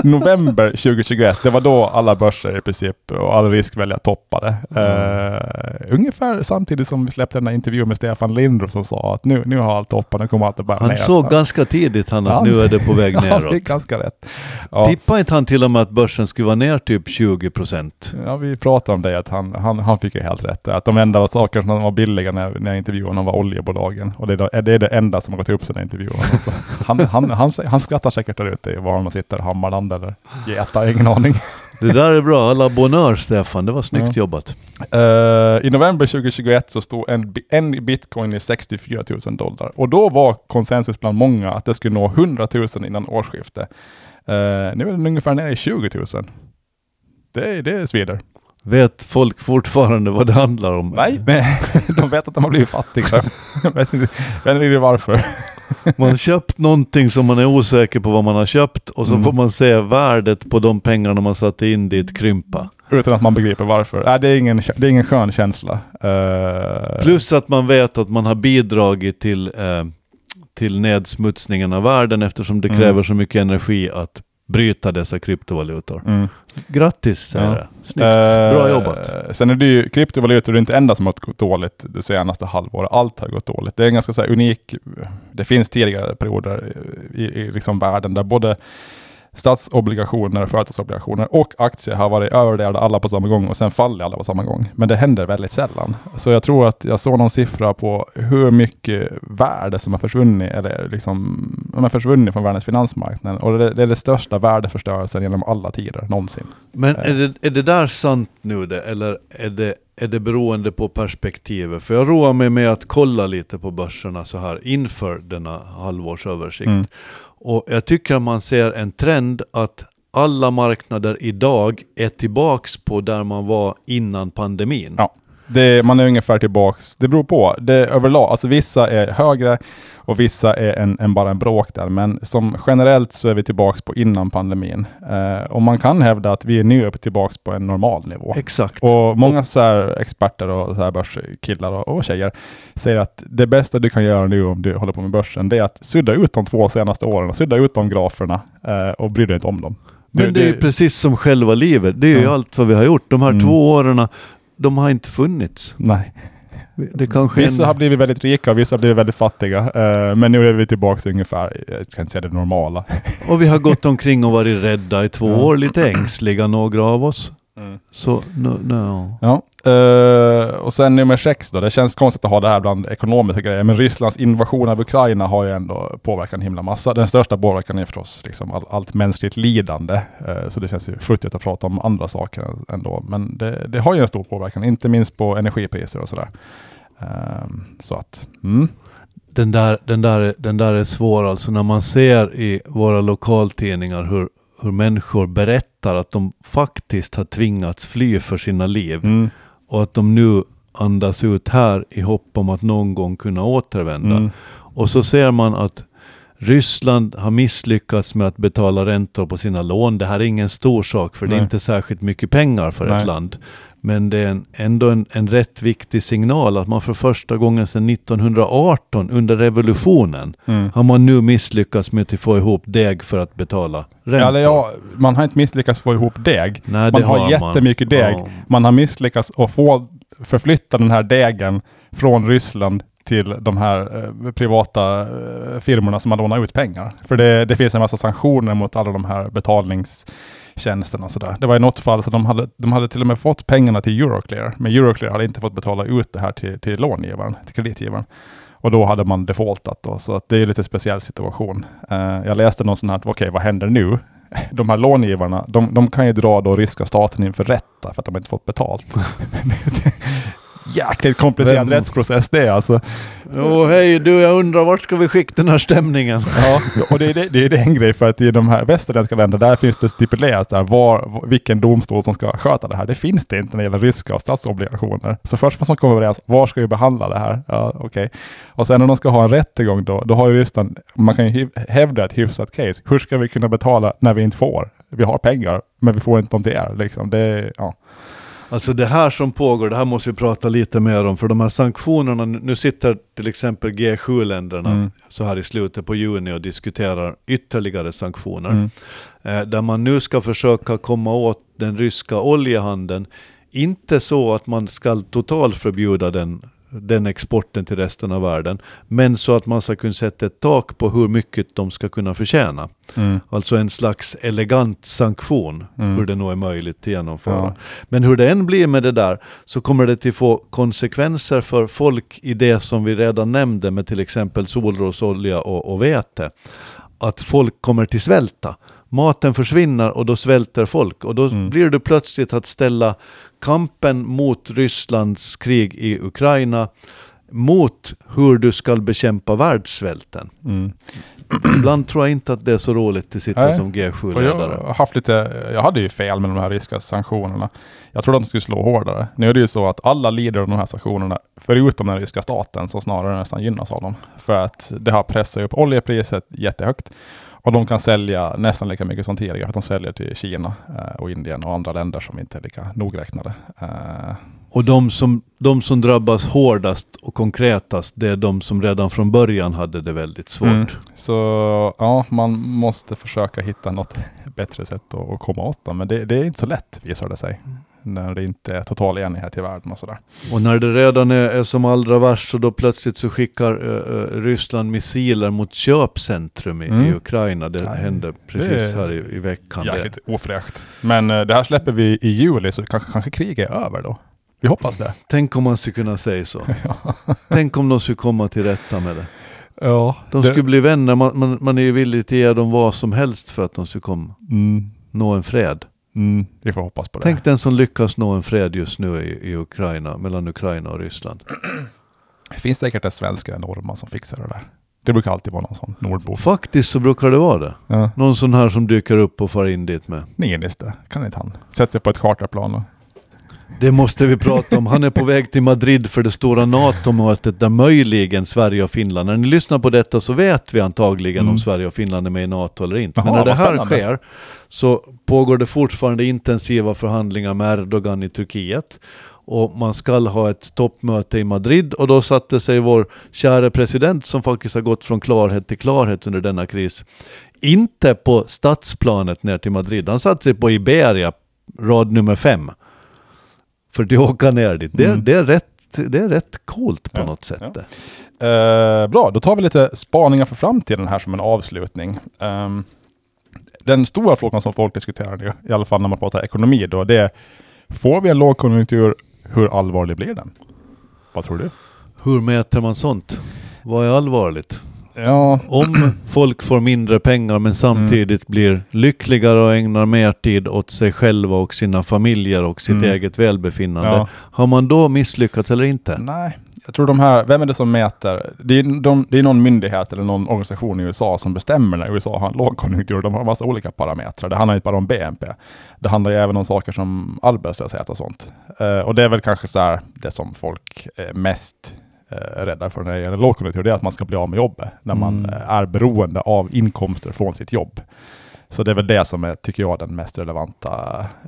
november 2021, det var då alla börser i princip och all riskvälja toppade. Eh, ungefär samtidigt som vi släppte den här intervjun med Stefan Lindroth som sa att nu, nu har allt toppat, nu kommer allt att börja Han ner. såg ganska tidigt han att Han- nu är det på väg Han neråt. fick ganska rätt. Ja. Tippade inte han till och med att börsen skulle vara ner typ 20%? Ja, vi pratade om det, att han, han, han fick ju helt rätt. Att de enda saker som var billiga när, när jag intervjuade honom var oljebolagen. Och det är, det, det är det enda som har gått upp sedan jag intervjuade honom. Så han, han, han, han skrattar säkert där ute i var man sitter, Hammarland eller Geta, ingen aning. Det där är bra, alla bonheur Stefan, det var snyggt Ja. jobbat. Eh, I november 2021 så stod en, en bitcoin i 64 000 dollar. Och då var konsensus bland många att det skulle nå 100 000 innan årsskiftet. Eh, nu är den ungefär nere i 20 000. Det, det svider. Vet folk fortfarande vad det handlar om? Nej, men de vet att de har blivit fattiga. Jag vet inte varför. Man har köpt någonting som man är osäker på vad man har köpt och så Mm. får man se värdet på de pengarna man satte in dit krympa. Utan att man begriper varför. Nej, det, är ingen, det är ingen skön känsla. Eh, Plus att man vet att man har bidragit till, eh, till nedsmutsningen av världen eftersom det Mm. kräver så mycket energi att bryta dessa kryptovalutor. mm. Grattis säger Ja. Snyggt. Bra Eh, jobbat. Sen är det ju, kryptovalutor är det inte enda som har gått dåligt det senaste halvåret. Allt har gått dåligt. Det är en ganska så unik, det finns tidigare perioder i, i liksom världen där både statsobligationer, företagsobligationer och aktier har varit övervärderade alla på samma gång och sen faller alla på samma gång. Men det händer väldigt sällan. Så jag tror att jag såg någon siffra på hur mycket värde som har försvunnit, eller liksom, de har försvunnit från världens finansmarknad. Och det, det är det största värdeförstörelsen genom alla tider, någonsin. Men är det, är det där sant nu det, eller är det, är det beroende på perspektivet? För jag roar mig med att kolla lite på börserna så här inför denna halvårsöversikt. Mm. Och jag tycker man ser en trend att alla marknader idag är tillbaks på där man var innan pandemin. Ja. Det, man är ungefär tillbaks, det beror på. Det överlag, alltså vissa är högre och vissa är en, en bara en bråkdel. Men som generellt så är vi tillbaks på innan pandemin. Eh, och man kan hävda att vi är nu tillbaks på en normal nivå. Exakt. Och många så här experter och så här börskillar och, och tjejer säger att det bästa du kan göra nu om du håller på med börsen, det är att sudda ut de två senaste åren, sudda ut de graferna eh, och bry dig inte om dem. Men det är precis som själva livet. Det är ju Ja. allt vad vi har gjort. De här Mm. två åren, de har inte funnits. Nej. Det kanske Vissa en, har blivit väldigt rika och vissa har blivit väldigt fattiga. Eh, men nu är vi tillbaka till ungefär, jag ska inte säga det normala. Och vi har gått omkring och varit rädda i två Ja. år, lite ängsliga några av oss. Så, no, no. Ja, eh, och sen nummer sex då. Det känns konstigt att ha det här bland ekonomiska grejer, men Rysslands invasion av Ukraina har ju ändå påverkat en himla massa. Den största påverkan är förstås liksom all, allt mänskligt lidande, eh, så det känns ju futtigt att prata om andra saker ändå. Men det, det har ju en stor påverkan, inte minst på energipriser och sådär. Eh, så att, mm. Den, där, den, där, är- den där är svår alltså när man ser i våra lokaltidningar hur, hur människor berättar att de faktiskt har tvingats fly för sina liv Mm. och att de nu andas ut här i hopp om att någon gång kunna återvända. Mm. Och så ser man att Ryssland har misslyckats med att betala räntor på sina lån. Det här är ingen stor sak för det är Nej. inte särskilt mycket pengar för Nej. ett land. Men det är en, ändå en, en rätt viktig signal att man för första gången sedan 1918 under revolutionen Mm. har man nu misslyckats med att få ihop deg för att betala räntor. Eller ja, man har inte misslyckats få ihop deg. Nej, man har har jättemycket man. deg. Ja. Man har misslyckats att få förflytta den här degen från Ryssland till de här eh, privata eh, firmorna som har lånat ut pengar. För det, det finns en massa sanktioner mot alla de här betalningstjänsterna och sådär. Det var i något fall så de hade, de hade till och med fått pengarna till Euroclear, men Euroclear hade inte fått betala ut det här till, till långivaren, till kreditgivaren. Och då hade man defaultat då, så att det är en lite speciell situation. Uh, jag läste någon sån här, okej vad händer nu? De här långivarna, de, de kan ju dra då ryska staten inför rätta för att de inte fått betalt. Jäkligt komplicerad Vem- rättsprocess det är alltså. Jo, hej du, jag undrar vart ska vi skicka den här stämningen? Ja, och det är, det, det är en grej för att i de här västerländska länderna, där finns det stipulerat där var, vilken domstol som ska sköta det här. Det finns det inte när det gäller ryska och statsobligationer. Så först måste man komma överens, var ska vi behandla det här? Ja, okej. Och sen när de ska ha en rättegång då, då har ju Ryssland, man kan ju hävda ett hyfsat case. Hur ska vi kunna betala när vi inte får? Vi har pengar, men vi får inte dem till er. Liksom. Det, ja. Alltså det här som pågår, det här måste vi prata lite mer om, för de här sanktionerna, nu sitter till exempel G7-länderna Mm. så här i slutet på juni och diskuterar ytterligare sanktioner. Mm. Eh, där man nu ska försöka komma åt den ryska oljehandeln. Inte så att man ska totalförbjuda den, den exporten till resten av världen, men så att man ska kunna sätta ett tak på hur mycket de ska kunna förtjäna. Mm. Alltså en slags elegant sanktion, Mm. hur det nog är möjligt att genomföra. Ja. Men hur det än blir med det där, så kommer det till få konsekvenser för folk i det som vi redan nämnde med till exempel solrosolja och, och vete. Att folk kommer till svälta. Maten försvinner och då svälter folk. Och då Mm. blir det plötsligt att ställa kampen mot Rysslands krig i Ukraina mot hur du ska bekämpa världssvälten. Mm. Ibland tror jag inte att det är så roligt att sitta Nej. som Och G7-ledare. jag, haft lite, jag hade ju fel med de här ryska sanktionerna. Jag trodde att de skulle slå hårdare. Nu är det ju så att alla lider av de här sanktionerna, förutom den ryska staten, som snarare nästan gynnas av dem. För att det har pressat upp oljepriset jättehögt. Och de kan sälja nästan lika mycket som tidigare, för att de säljer till Kina eh, och Indien och andra länder som inte är lika nogräknade. Eh, Och de som, de som drabbas hårdast och konkretast, det är de som redan från början hade det väldigt svårt. Mm. Så ja, man måste försöka hitta något bättre sätt att, att komma åt dem. Men det, det är inte så lätt visar det sig. När det inte är total enighet i världen och sådär. Och när det redan är, är som allra värst så då plötsligt så skickar eh, Ryssland missiler mot köpcentrum i, Mm. i Ukraina. Det Nej, hände precis det- här i, i veckan. Det, Jäkligt ofräscht. Men eh, det här släpper vi i juli så kanske, kanske kriget är över då. Vi hoppas det. tänk om man skulle kunna säga så. tänk om de skulle komma till rätta med det. Ja. De skulle bli vänner, man, man, man är ju villig att ge dem vad som helst för att de ska komma, mm, nå en fred. Mm, vi får hoppas på det. Tänk den som lyckas nå en fred just nu i, i Ukraina, mellan Ukraina och Ryssland. Det finns säkert en svensk eller norrman som fixar det där. Det brukar alltid vara någon sån nordbo. Faktiskt så brukar det vara det. Ja. Någon sån här som dyker upp och far in dit med. Niinistö, kan inte han? Sätter sig på ett charterplan och... Det måste vi prata om. Han är på väg till Madrid för det stora NATO-mötet där möjligen Sverige och Finland. När ni lyssnar på detta så vet vi antagligen Mm. om Sverige och Finland är med i NATO eller inte. Men Jaha, när det här spännande. sker så pågår det fortfarande intensiva förhandlingar med Erdogan i Turkiet. Och man ska ha ett toppmöte i Madrid och då satte sig vår kära president som faktiskt har gått från klarhet till klarhet under denna kris. Inte på stadsplanet ner till Madrid. Han satte sig på Iberia, rad nummer fem. För att åka ner dit. Det, Mm. det är rätt det är rätt coolt på Ja, något sätt. ja. Eh, bra, då tar vi lite spaningar för framtiden här som en avslutning. Ehm, den stora frågan som folk diskuterar nu, i alla fall när man pratar ekonomi då, det är får vi en lågkonjunktur, hur allvarlig blir den? Vad tror du? Hur mäter man sånt? Vad är allvarligt? Ja, Om folk får mindre pengar men samtidigt blir lyckligare och ägnar mer tid åt sig själva och sina familjer och sitt Mm. eget välbefinnande. Ja. Har man då misslyckats eller inte? nej. Jag tror de här, vem är det som mäter? Det är, de, det är någon myndighet eller någon organisation i USA som bestämmer när USA har en lågkonjunktur. De har en massa olika parametrar. Det handlar inte bara om BNP. Det handlar ju även om saker som arbetslöshet och sånt. Eh, och det är väl kanske så här det som folk mest rädda för när det gäller lågkonjunktur. Det är att man ska bli av med jobbet. När man Mm. eh, är beroende av inkomster från sitt jobb. Så det är väl det som är, tycker jag, den mest relevanta.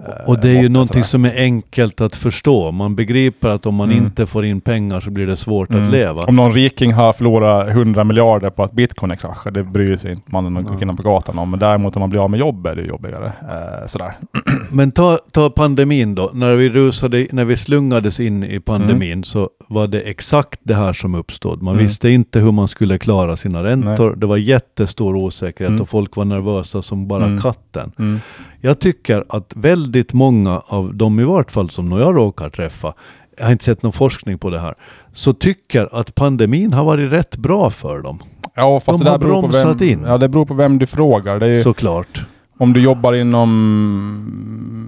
eh, Och det är ju någonting sådär. som är enkelt att förstå. Man begriper att om man Mm. inte får in pengar så blir det svårt att Mm. leva. Om någon riking har förlorat 100 miljarder på att bitcoin kraschar, det bryr sig inte mannen och kvinnan på gatan om. Men däremot om man blir av med jobb är det jobbigare. Eh, sådär. Men ta, ta pandemin då. När vi rusade, när vi slungades in i pandemin så var det exakt det här som uppstod. Man Mm. visste inte hur man skulle klara sina räntor. Det var jättestor osäkerhet Mm. och folk var nervösa som bara Mm. katten. Mm. Jag tycker att väldigt många av dem i vart fall som jag råkar träffa, jag har inte sett någon forskning på det här, så tycker att pandemin har varit rätt bra för dem. Ja, fast De det har bromsat vem, in. Ja, det beror på vem du frågar. Det är ju, Såklart om du jobbar inom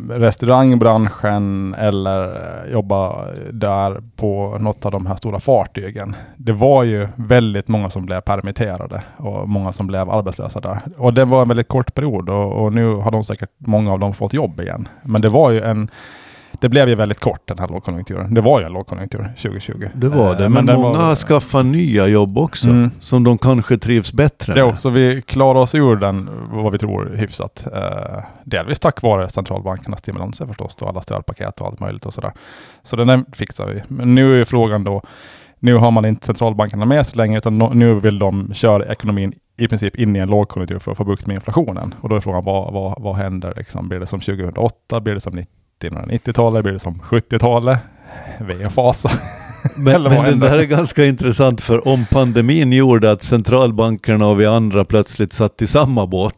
restaurangbranschen eller jobbar där på något av de här stora fartygen. Det var ju väldigt många som blev permitterade och många som blev arbetslösa där. Och det var en väldigt kort period och, och nu har de säkert, många av dem fått jobb igen. Men det var ju en det blev ju väldigt kort den här lågkonjunkturen. Det var ju en lågkonjunktur 2020. Det var det. Eh, Men, den många har skaffat nya jobb också. Mm. Som de kanske trivs bättre Jo, med. så vi klarar oss ur den, vad vi tror, hyfsat. Eh, delvis tack vare centralbankernas stimulanser förstås, och alla stödpaket och allt möjligt och sådär. Så den där fixar vi. Men nu är frågan då, nu har man inte centralbankerna med sig längre, utan nu vill de köra ekonomin i princip in i en lågkonjunktur för att få bukt med inflationen. Och då är frågan, vad, vad, vad händer? Liksom, blir det som 2008? Blir det som 1990-talet? Blir det som 70-talet? Vi är fasa. Men, men det där är ganska intressant för om pandemin gjorde att centralbankerna och vi andra plötsligt satt i samma båt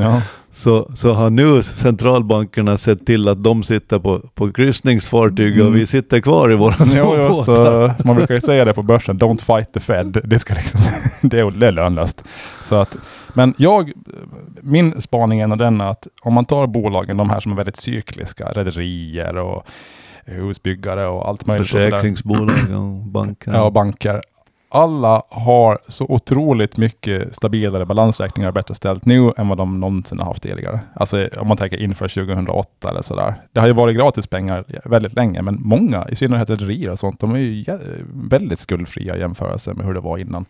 ja. Så, så har nu centralbankerna sett till att de sitter på, på kryssningsfartyg och Mm. vi sitter kvar i våra små Jo, båtar. man brukar ju säga det på börsen, don't fight the Fed. Det, ska liksom, det, är, lönlöst. Så att, men jag, min spaning är den att om man tar bolagen, de här som är väldigt cykliska, rederier och husbyggare och allt möjligt. Försäkringsbolag och banker. Ja, banker. Alla har så otroligt mycket stabilare balansräkningar och bättre ställt nu än vad de någonsin har haft tidigare. Alltså om man tänker inför 2008 eller sådär. Det har ju varit gratis pengar väldigt länge, men många, i synnerhet rederier och sånt, de är ju väldigt skuldfria i jämförelse med hur det var innan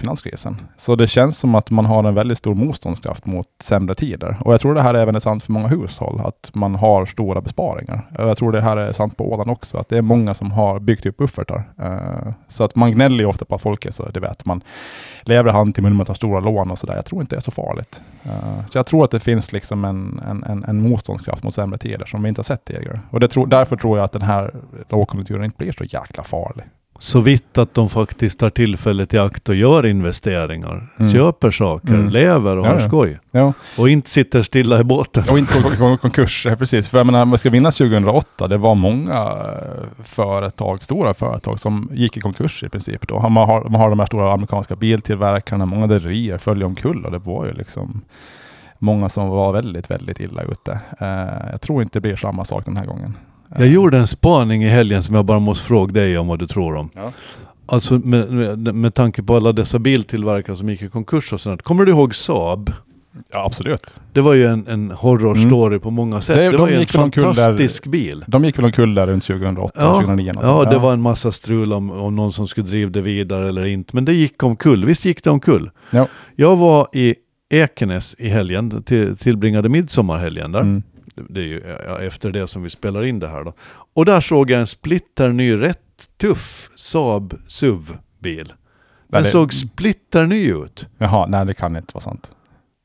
finanskrisen. Så det känns som att man har en väldigt stor motståndskraft mot sämre tider. Och jag tror det här även är sant för många hushåll, att man har stora besparingar. Och jag tror det här är sant på Åland också, att det är många som har byggt upp buffertar. Eh, så att man gnäller ju ofta på att folk är så, det vet man, lever hand till mun man tar stora lån och sådär. Jag tror inte det är så farligt. Eh, så jag tror att det finns liksom en, en, en, en motståndskraft mot sämre tider som vi inte har sett tidigare. Och det därför tror jag att den här lågkonjunkturen inte blir så jäkla farlig. Så vitt att de faktiskt tar tillfället i akt och gör investeringar. Mm. Köper saker, Mm. lever och Ja, har ja. skoj. Ja. Och inte sitter stilla i båten. Och inte gå- gå i konkurs, ja, precis. För jag menar, man ska vinna 2008, det var många eh, företag, stora företag som gick i konkurs i princip. Då. Man, har, man har de här stora amerikanska biltillverkarna, många rederier föll omkull och det var ju liksom många som var väldigt, väldigt illa ute. Eh, jag tror inte det blir samma sak den här gången. Jag gjorde en spaning i helgen som jag bara måste fråga dig om vad du tror om. Ja. Alltså med, med, med tanke på alla dessa biltillverkare som gick i konkurs och sånt. Kommer du ihåg Saab? Ja, absolut. Det var ju en, en horrorstory på många sätt. Mm. Det- Det, de var ju en omkull där- fantastisk bil. De gick väl omkull där runt 2008, Ja, 2009. något ja, det var en massa strul om, om någon som skulle driva det vidare eller inte. Men det gick omkull. Visst gick det omkull? Ja. Jag var i Ekenäs i helgen, till, tillbringade midsommarhelgen där. Mm. Det är ju efter det som vi spelar in det här då. Och där såg jag en splitterny, rätt tuff Saab SUV-bil. Den Eller- såg splitterny ut. Jaha, nej det kan inte vara sant.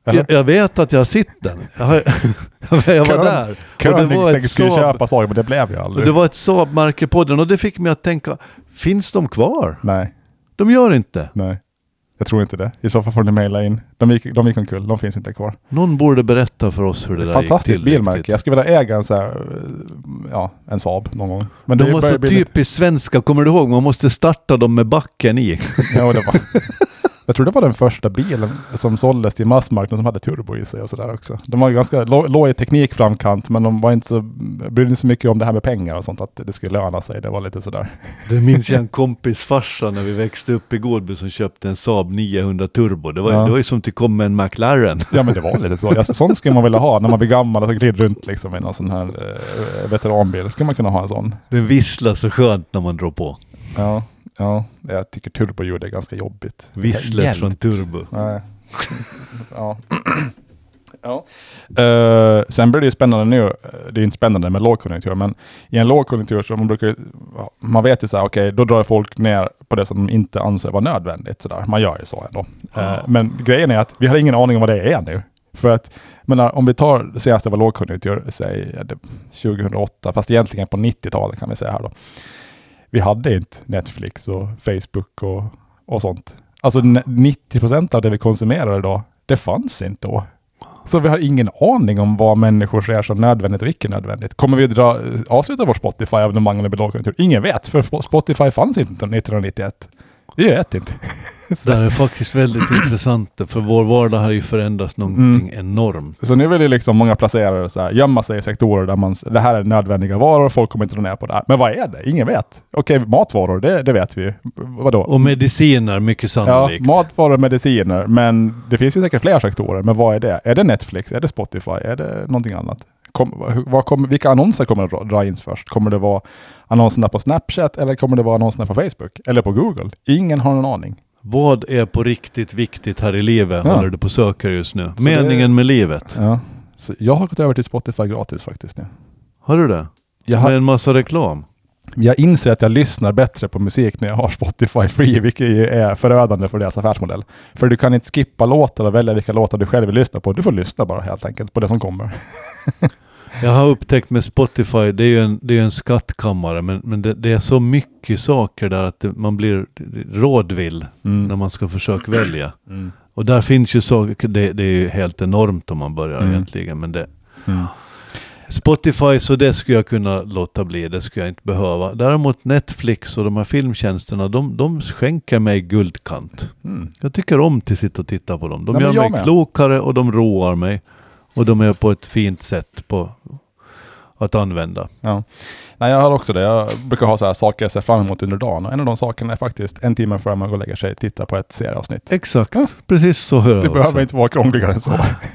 Jag, jag vet att jag har sett den. Jag, har, jag var där. Och det var säkert skulle köpa Saab, men det blev och aldrig. det var ett Saab-märke på den och det fick mig att tänka, finns de kvar? Nej, De gör inte. nej. Jag tror inte det. I så fall får ni mejla in. De gick, de gick omkull, de finns inte kvar. Någon borde berätta för oss hur det där Fantastiskt gick till. bilmärke. riktigt. Jag skulle vilja äga en så här, ja, en Saab någon gång. Men De det var så lite- typiskt svenska, kommer du ihåg? Man måste starta dem med backen i. Ja, det var. Jag tror det var den första bilen som såldes till massmarknaden som hade turbo i sig och sådär också. De var ganska, lå- låg i teknikframkant men de var inte så, brydde sig så mycket om det här med pengar och sånt, att det skulle löna sig. Det var lite sådär. Det minns jag en kompis farsa när vi växte upp i Gårdby som köpte en Saab 900 Turbo. Det var, Ja. det var ju som att komma en McLaren. Ja men det var lite så. Alltså, sånt skulle man vilja ha när man blir gammal och glider runt liksom i någon sån här eh, veteranbil. Skulle man kunna ha en sån. Den visslar så skönt när man drar på. Ja, ja. Jag tycker turboljud är ganska jobbigt. Visslet från Turbo. Nej. ja. ja. Eh, sen blir det ju spännande nu. Det är inte spännande med lågkonjunktur, men i en lågkonjunktur så man brukar ja, man vet ju så här, okej, då drar folk ner på det som de inte anser vara nödvändigt. Så där. Man gör ju så ändå. Eh, men grejen är att vi har ingen aning om vad det är nu. För att, menar, om vi tar det senaste var lågkonjunktur, säg ja, det- 2008, fast egentligen på 90-talet kan vi säga här då. Vi hade inte Netflix och Facebook och, och sånt. Alltså 90 procent av det vi konsumerar idag, det fanns inte då. Så vi har ingen aning om vad människor ser som nödvändigt och icke nödvändigt. Kommer vi dra, avsluta vårt Spotify-abonnemang när det blir lågkonjunktur? Ingen vet, för Spotify fanns inte 1991. Vi vet inte. Det här är faktiskt väldigt intressant för vår vardag har ju förändrats någonting enormt. Så nu vill ju liksom många placerare så här, gömma sig i sektorer där man, det här är nödvändiga varor, folk kommer inte dra ner på det här. Men vad är det? Ingen vet. Okej, matvaror, det, det vet vi ju. Vadå? Och mediciner mycket Ja, sannolikt. matvaror och mediciner. Men det finns ju säkert fler sektorer. Men vad är det? Är det Netflix? Är det Spotify? Är det någonting annat? Kom, vad- kommer, vilka annonser kommer att dra- dra in först? Kommer det vara annonserna på Snapchat eller kommer det vara annonserna på Facebook? Eller på Google? Ingen har någon aning. Vad är på riktigt viktigt här i livet Ja. håller du på att söka just nu. Så Meningen det- med livet. Ja. Så jag har gått över till Spotify gratis faktiskt nu. Har du det? Jag, Med har, en massa reklam? jag inser att jag lyssnar bättre på musik när jag har Spotify free, vilket ju är förödande för deras affärsmodell. För du kan inte skippa låtar och välja vilka låtar du själv vill lyssna på. Du får lyssna bara helt enkelt på det som kommer. Jag har upptäckt med Spotify, det är ju en, det är en skattkammare, men, men det, det är så mycket saker där att det, man blir rådvill Mm. när man ska försöka välja. Mm. Och där finns ju saker, det, det är ju helt enormt om man börjar Mm. egentligen, men det... Mm. Spotify, så det skulle jag kunna låta bli, det skulle jag inte behöva. Däremot Netflix och de här filmtjänsterna, de, de skänker mig guldkant. Mm. Jag tycker om att sitta och titta på dem. De Nej, gör mig med. klokare och de roar mig. Och de är på ett fint sätt på att använda. Ja. Nej, jag har också det. Jag brukar ha så här saker jag ser fram emot under dagen. Och en av de sakerna är faktiskt en timme före man går och lägger sig, titta på ett serieavsnitt. Exakt, precis så hör Det jag behöver också. inte vara krångligare än så.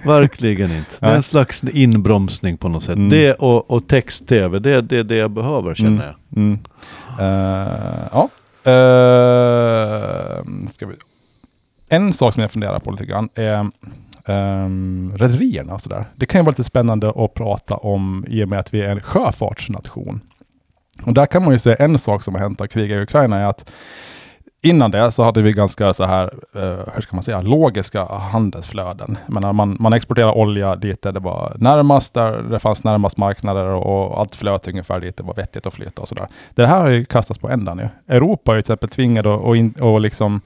Verkligen inte. Det är en slags inbromsning på något sätt. Mm. Det och, och text-tv, det är det, det jag behöver känner Mm. jag. Mm. Eh, ja. Eh, ska vi. En sak som jag funderar på lite grann är um, rederierna och sådär. Det kan ju vara lite spännande att prata om i och med att vi är en sjöfartsnation. Och där kan man ju säga en sak som har hänt av kriget i Ukraina är att Innan det så hade vi ganska så här, eh, hur ska man säga, logiska handelsflöden. Jag menar, man, man exporterar olja dit där det var närmast, där det fanns närmast marknader och allt flöt ungefär dit det var vettigt att flytta och sådär. Det här har ju kastats på ändan nu. Europa är ju till exempel tvingade att, och, in, att liksom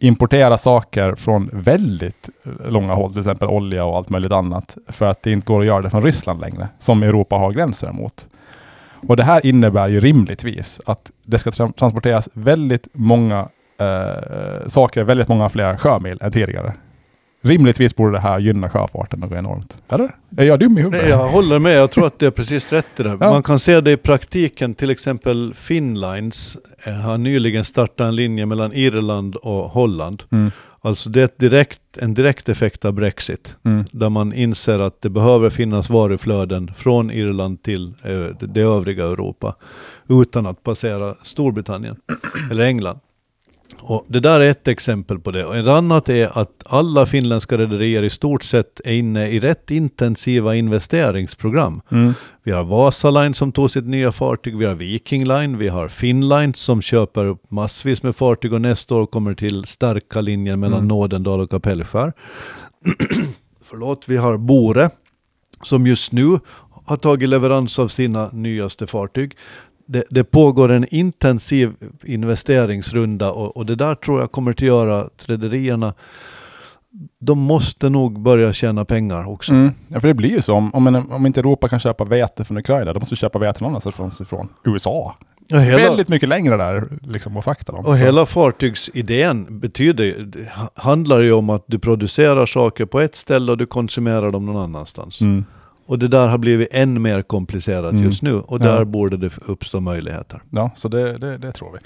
importera saker från väldigt långa håll, till exempel olja och allt möjligt annat, för att det inte går att göra det från Ryssland längre, som Europa har gränser mot. Och det här innebär ju rimligtvis att det ska tra- transporteras väldigt många eh, saker, väldigt många fler sjömil än tidigare. Rimligtvis borde det här gynna sjöfarten något enormt. Eller? Är jag dum i huvudet? Nej, jag håller med, jag tror att det är precis rätt i det. Ja. Man kan se det i praktiken, till exempel Finnlines eh, har nyligen startat en linje mellan Irland och Holland. Mm, Alltså det är ett direkt, en direkt effekt av Brexit. mm, Där man inser att det behöver finnas varuflöden från Irland till eh, det övriga Europa. Utan att passera Storbritannien eller England. Och det där är ett exempel på det. Och ett annat är att alla finländska rederier i stort sett är inne i rätt intensiva investeringsprogram. mm, Vi har Vasaline som tog sitt nya fartyg, vi har Viking Line, vi har Finnline som köper upp massvis med fartyg och nästa år kommer till stärka linjen mellan Mm. Nådendal och Kapellskär. förlåt, vi har Bore som just nu har tagit leverans av sina nyaste fartyg. Det, det pågår en intensiv investeringsrunda och, och det där tror jag kommer att göra att rederierna de måste nog börja tjäna pengar också. Mm. Ja, för det blir ju så. Om, om, en, om inte Europa kan köpa vete från Ukraina, då måste vi köpa vete någon annanstans ifrån. USA. Och hela, Väldigt mycket längre där liksom att frakta dem. och Så- hela fartygsidén betyder, handlar ju om att du producerar saker på ett ställe och du konsumerar dem någon annanstans. Mm. Och det där har blivit än mer komplicerat Mm. just nu och Ja. där borde det uppstå möjligheter. Ja, så det, det, det tror vi.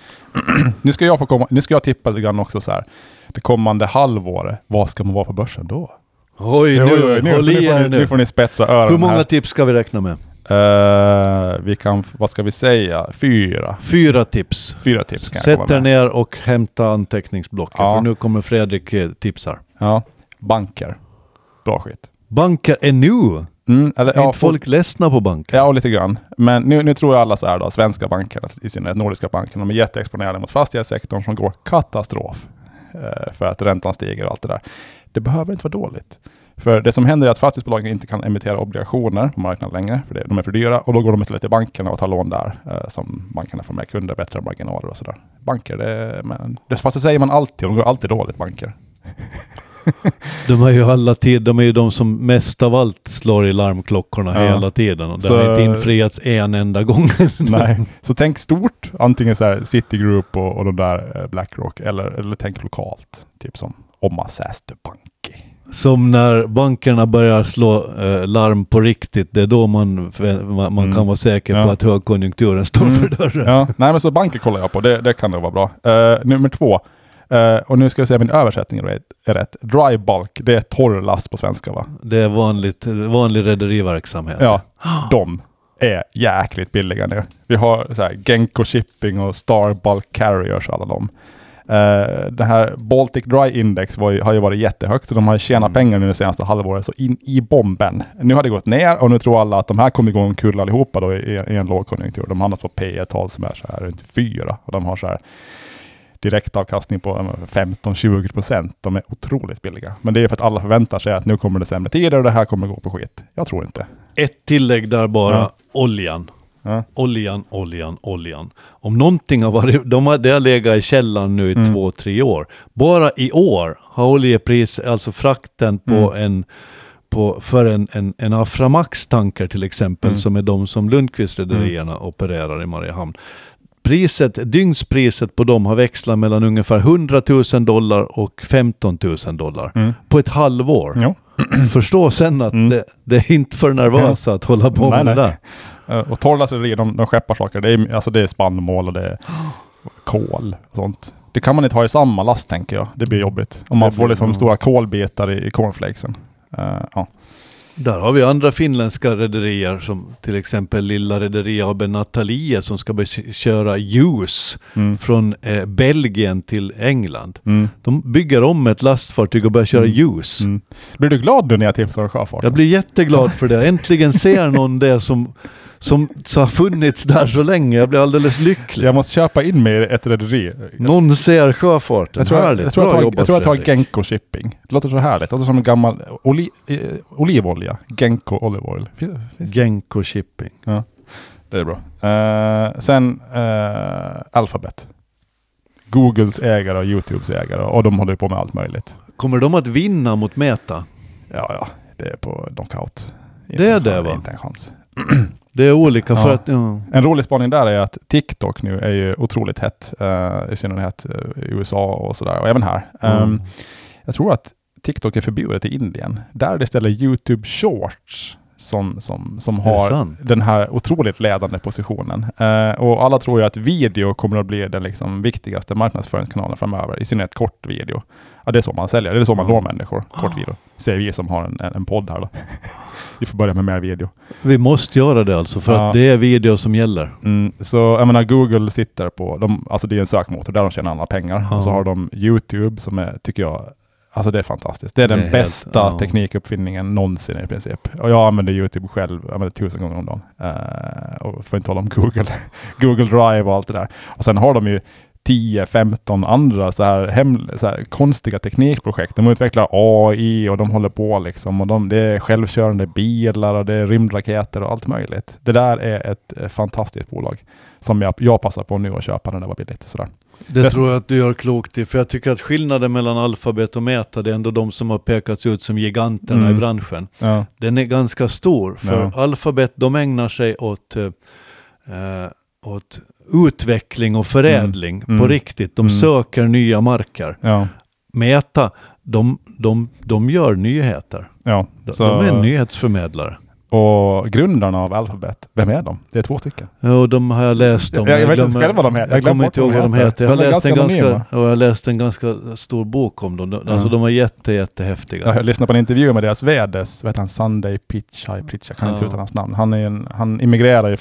nu, ska jag få komma, nu ska jag tippa lite grann också så här. Det kommande halvåret, vad ska man vara på börsen då? Oj, nu, Jo, jo, nu, håll i nu, får er ni, nu. nu får ni spetsa öronen Hur många här. tips ska vi räkna med? Eh, vi kan, vad ska vi säga? Fyra. Fyra tips. Fyra tips kan Sätt er ner och hämta anteckningsblocket Ja. för nu kommer Fredrik eh, tipsar. Ja, banker. Bra skit. Banker är nu! Mm, eller, Är ja, inte folk ledsna på banker? Ja, lite grann. Men nu, nu tror jag alla så här då, svenska banker, i synnerhet nordiska banker, de är jätteexponerade mot fastighetssektorn som går katastrof. Eh, för att räntan stiger och allt det där. Det behöver inte vara dåligt. För det som händer är att fastighetsbolagen inte kan emittera obligationer på marknaden längre, för det, de är för dyra. Och då går de istället till bankerna och tar lån där, eh, som bankerna får mer kunder, bättre marginaler och sådär. Banker, det, men, det, fast det säger man alltid, de går alltid dåligt, banker. De är ju alla tid, de är ju de som mest av allt slår i larmklockorna Ja. hela tiden och det Så- har inte infriats en enda gång. Nej. Så tänk stort, antingen så här Citigroup och, och de där eh, Blackrock, eller, eller tänk lokalt. Typ som Omma Säästöpankki. Som när bankerna börjar slå eh, larm på riktigt, det är då man, man, man Mm. kan vara säker Ja. på att högkonjunkturen står Mm. för dörren. Ja, nej men så banker kollar jag på, det, det kan nog vara bra. Eh, nummer två, eh, och nu ska jag se om min översättning är rätt-. Dry bulk, det är torr last på svenska va? Det är vanligt, vanlig rederiverksamhet. Ja, de är jäkligt billiga nu. Vi har så här Genco Shipping och Star Bulk Carriers alla de. Uh, det här Baltic Dry Index ju, har ju varit jättehögt, så de har tjänat Mm. pengar nu det senaste halvåret. Så in i bomben. Nu har det gått ner och nu tror alla att de här kommer gå omkull allihopa då i, i en lågkonjunktur. De hamnar på P tal som är så här runt 4 och de har så här direktavkastning på eh, 15-20 procent. De är otroligt billiga. Men det är för att alla förväntar sig att nu kommer det sämre tider och det här kommer gå på skit. Jag tror inte. Ett tillägg där bara, Ja. oljan. Ja. Oljan, oljan, oljan. Om någonting har varit, de har, det har legat i källan nu i Mm. två, tre år. Bara i år har oljepris, alltså frakten på Mm. en på, för en, en, en Aframax-tanker till exempel, Mm. som är de som Lundqvist-rederierna opererar i Mariehamn. Priset, dygnspriset på dem har växlat mellan ungefär 100 000 dollar och 15 000 dollar Mm. på ett halvår. Jo. Förstå sen att Mm. det, det är inte för nervösa att hålla på Nej, med det där. Eh, Och torrlastrederier, de, de skeppar saker. Det är, alltså det är spannmål och det är kol och sånt. Det kan man inte ha i samma last tänker jag. Det blir jobbigt. Om man får liksom ja. stora kolbitar i, i cornflakesen. Eh, ja. Där har vi andra finländska rederier som till exempel lilla rederi AB Natalie som ska köra ljus Mm. från eh, Belgien till England. Mm. De bygger om ett lastfartyg och börjar köra Mm. ljus. Mm. Blir du glad nu när jag tipsar om sjöfart? Jag blir jätteglad för det. Äntligen ser någon det som, som har funnits där så länge. Jag blir alldeles lycklig. Jag måste köpa in mig i ett rederi. Någon ser sjöfarten. Jag tror, jag, jag, tror jag, tar, jobbat, jag tror jag tar. Genco Shipping. Det låter så härligt. Det låter som en gammal oli, eh, olivolja. Genco Olive Oil. Finns- Genco Shipping. Det är bra. Eh, sen eh, Alphabet. Googles ägare och YouTubes ägare. Och de håller på med allt möjligt. Kommer de att vinna mot Meta? Ja, ja. Det är på knockout. Det är det, va? Inte en chans. Det är olika för Ja. att... Ja. En rolig spaning där är att TikTok nu är ju otroligt hett. eh, I synnerhet eh, i USA och sådär. Och även här. Mm. Um, jag tror att TikTok är förbjudet i Indien. Där är det istället YouTube Shorts som, som, som har den här otroligt ledande positionen. Eh, och alla tror ju att video kommer att bli den liksom viktigaste marknadsföringskanalen framöver, i synnerhet kort video. Ja, det är så man säljer, det är så man når människor, kort video. Säger vi som har en, en, podd här då. vi får börja med mer video. Vi måste göra det alltså, för Ja. att det är video som gäller. Mm, så jag menar Google sitter på, de, alltså det är en sökmotor där de tjänar alla pengar. Ja. Och så har de YouTube som är, tycker jag, alltså det är fantastiskt. Det är den Det är helt- bästa ja. teknikuppfinningen någonsin i princip. Och jag använder YouTube själv, jag använder tusen gånger om dagen. Eh, och för att inte tala om Google, Google Drive och allt det där. Och sen har de ju 10-15 andra så här, hem, så här konstiga teknikprojekt. De utvecklar AI och de håller på liksom. Och de, det är självkörande bilar och det är rymdraketer och allt möjligt. Det där är ett eh, fantastiskt bolag som jag, jag passar på nu att köpa när det var billigt. Sådär. Det Det- tror jag att du gör klokt i, för jag tycker att skillnaden mellan Alphabet och Meta, det är ändå de som har pekats ut som giganterna Mm. i branschen. Ja. Den är ganska stor, för Ja. Alphabet de ägnar sig åt, eh, eh, åt utveckling och förädling Mm. på Mm. riktigt. De Mm. söker nya marker. Ja. Meta, de, de, de gör nyheter. ja. De, Så, de är nyhetsförmedlare. och grundarna av Alphabet, vem är de? Det är två stycken. Och de har jag läst om. Jag- jag vet inte glömmer- själv vad de heter. Jag kommer inte ihåg vad de heter. Jag har, De läst en ganska anonyma. och jag har läst en ganska stor bok om dem. De, Ja. Alltså de är jätte, jättehäftiga. Jag lyssnade på en intervju med deras VDs, han, Sunday Pichai, Pichai, jag kan inte Ja. uttala hans namn. Han, är en, han immigrerar ju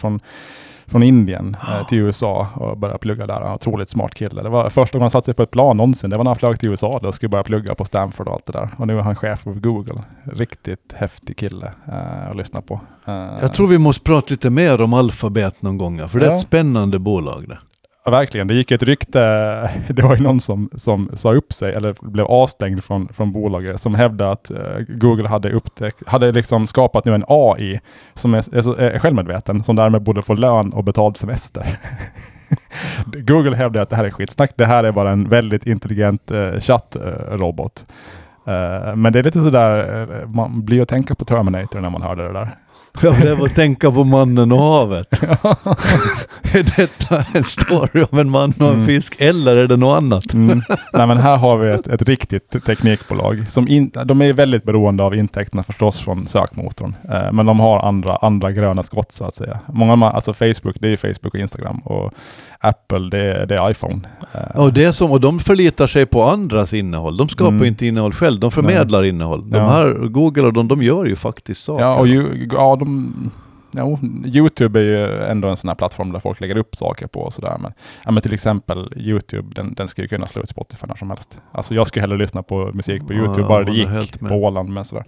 från, Indien eh, till USA och började plugga där. Otroligt smart kille. Det var första gången han satte sig på ett plan någonsin. Det var när han flög till USA då och skulle börja plugga på Stanford och allt det där. Och nu är han chef för Google. Riktigt häftig kille eh, att lyssna på. Eh, Jag tror vi måste prata lite mer om Alphabet någon gång, för det är Ja. ett spännande bolag det. Ja, verkligen. Det gick ett rykte, det var ju någon som, som sa upp sig eller blev avstängd från, från bolaget som hävdade att eh, Google hade upptäckt, hade liksom skapat nu en AI som är, är, är självmedveten, som därmed borde få lön och betald semester. Google hävdar att det här är skitsnack. Det här är bara en väldigt intelligent eh, chattrobot. Eh, men det är lite sådär, eh, man blir ju att tänka på Terminator när man hörde det där. Jag blev att tänka på mannen och havet. är detta en story om en man och en Mm. fisk, eller är det något annat? Mm. Nej men här har vi ett, ett riktigt teknikbolag. Som in, de är väldigt beroende av intäkterna förstås från sökmotorn. Eh, men de har andra, andra gröna skott så att säga. Många, alltså Facebook, det är Facebook och Instagram. Och Apple, det är, det är iPhone. Och, det är som, och de förlitar sig på andras innehåll. De skapar Mm. inte innehåll själv, de förmedlar innehåll. De Ja. här, Google och de, de gör ju faktiskt saker. Ja, och ju, ja, de, jo, Youtube är ju ändå en sån här plattform där folk lägger upp saker på och sådär. Men, ja, men till exempel Youtube, den, den ska ju kunna slå ut Spotify när som helst. Alltså jag skulle hellre lyssna på musik på Ja, Youtube, jag bara det gick med. på Åland. Men sådär.